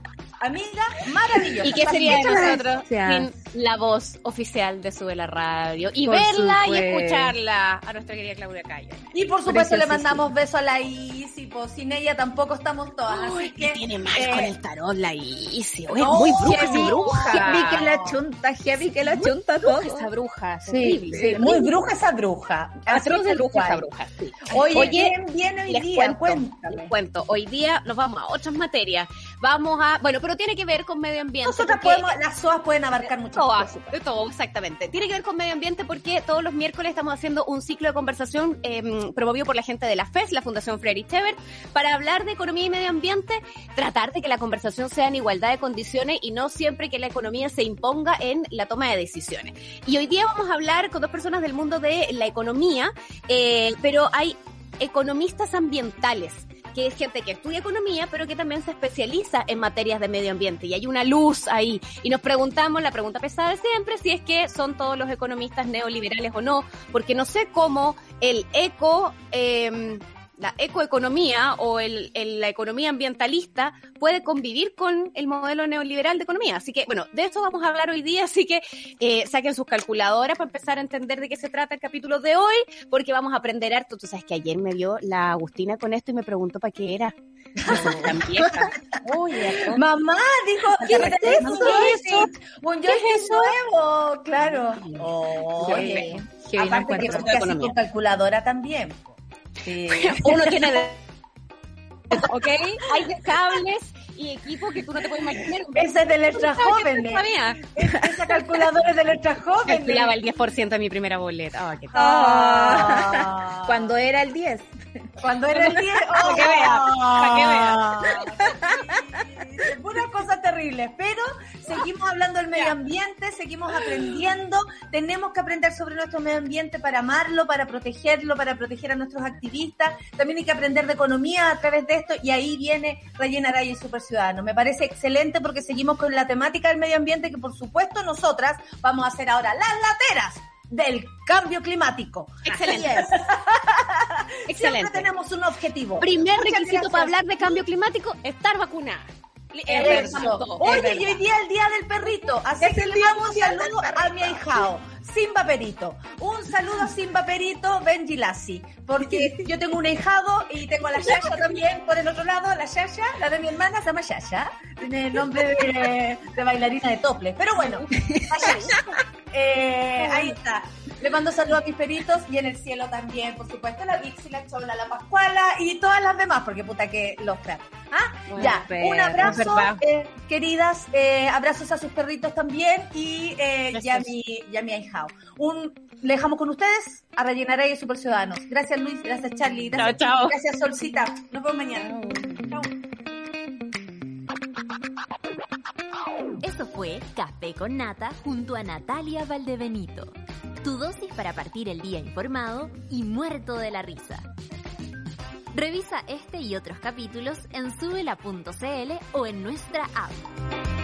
S2: Amiga, maravillosa.
S8: ¿Y qué sería de nosotros sin la voz oficial de Sube la Radio? Y
S4: Por
S8: verla y
S4: supuesto.
S8: escucharla a nuestra querida Claudia Cayo.
S2: Y por supuesto le mandamos beso a la Isi, pues sin ella tampoco estamos todas. así que,
S8: tiene mal
S2: eh,
S8: con el tarot la Isi.
S2: no,
S8: es muy bruja,
S2: heavy,
S8: esa bruja.
S4: Heavy que la chunta, heavy que la chunta todo.
S8: esa bruja,
S4: Sí,
S8: terrible.
S2: sí, muy bruja esa bruja.
S8: Atroz de bruja esa bruja.
S2: Oye,
S8: Oye,
S2: ¿quién viene hoy
S8: Les
S2: día?
S8: cuento, les cuento. Hoy día nos vamos a otras materias. Vamos a, bueno, pero tiene que ver con medio ambiente.
S2: Nosotras podemos, las SOAS pueden abarcar muchas
S8: Todas, de todo, exactamente. Tiene que ver con medio ambiente porque todos los miércoles estamos haciendo un ciclo de conversación eh, promovido por la gente de la FES, la Fundación Friedrich Ebert, para hablar de economía y medio ambiente, tratar de que la conversación sea en igualdad de condiciones y no siempre que la economía se imponga en la toma de decisiones. Y hoy día vamos a hablar con dos personas del mundo de la economía, eh, pero hay economistas ambientales que es gente que estudia economía, pero que también se especializa en materias de medio ambiente. Y hay una luz ahí. Y nos preguntamos, la pregunta pesada de siempre, si es que son todos los economistas neoliberales o no, porque no sé cómo el eco... eh, la ecoeconomía o el, el- la economía ambientalista puede convivir con el modelo neoliberal de economía. Así que, bueno, de esto vamos a hablar hoy día, así que eh, saquen sus calculadoras para empezar a entender de qué se trata el capítulo de hoy, porque vamos a aprender harto. Tú sabes que ayer me vio la Agustina con esto y me preguntó para qué era. Tan vieja. Oye,
S2: Mamá dijo, ¿qué es eso?
S8: ¿Qué es eso?
S2: Un joystick nuevo, claro.
S4: Oye, qué bien
S2: Aparte que porque así con calculadora también. Sí. [laughs]
S8: uno tiene de... [laughs] ¿Ok? Hay cables y equipo que tú no te puedes imaginar.
S2: Esa es de letras
S8: ¿Sabes qué
S2: jóvenes.
S8: sabía?
S2: Esa calculadora es de letras jóvenes.
S8: Calculaba el 10% de mi primera boleta. Ah, qué tal.
S2: Ah. [laughs]
S4: Cuando era el 10.
S2: Cuando era el 10.
S8: Para que vea, para
S2: que vea. Puras cosas terribles, pero seguimos hablando del medio ambiente, seguimos aprendiendo, tenemos que aprender sobre nuestro medio ambiente para amarlo, para protegerlo, para proteger a nuestros activistas, también hay que aprender de economía a través de esto y ahí viene Rayena Araya y Super Ciudadano. Me parece excelente porque seguimos con la temática del medio ambiente que por supuesto nosotras vamos a hacer ahora las lateras del cambio climático.
S8: Excelente.
S2: Es. [laughs] Siempre
S8: Excelente.
S2: tenemos un objetivo.
S8: Primer
S2: Muchas
S8: requisito
S2: gracias.
S8: para hablar de cambio climático, estar vacunada. Es
S2: Eso. Oye,
S8: Es
S2: y hoy día es el día del perrito, así que le mando un saludo a mi ahijao, Simba Perito. Un saludo a Simba Perito, Benji Lassi, porque [laughs] yo tengo un ahijado y tengo a la Yaya [laughs] también por el otro lado, la Yaya, la de mi hermana se llama Yaya, tiene el nombre de, de bailarina de tople, pero bueno, la Yaya. [laughs] Eh, ahí está. Le mando saludos a mis peritos y en el cielo también, por supuesto, la Vixi, la Chola, la Pascuala y todas las demás, porque puta que los perros. ¿Ah?
S8: Bueno,
S2: ya, un abrazo, eh, queridas, eh, abrazos a sus perritos también y eh, ya
S8: Gracias.
S2: mi, ya mi Un, le dejamos con ustedes a Rellenaré y Super Ciudadanos. Gracias Luis, gracias Charlie, gracias,
S8: Chao, chao.
S2: gracias Solcita. Nos vemos mañana. Chao.
S1: Eso fue Café con Nata junto a Natalia Valdebenito. Tu dosis para partir el día informado y muerto de la risa. Revisa este y otros capítulos en subela.cl o en nuestra app.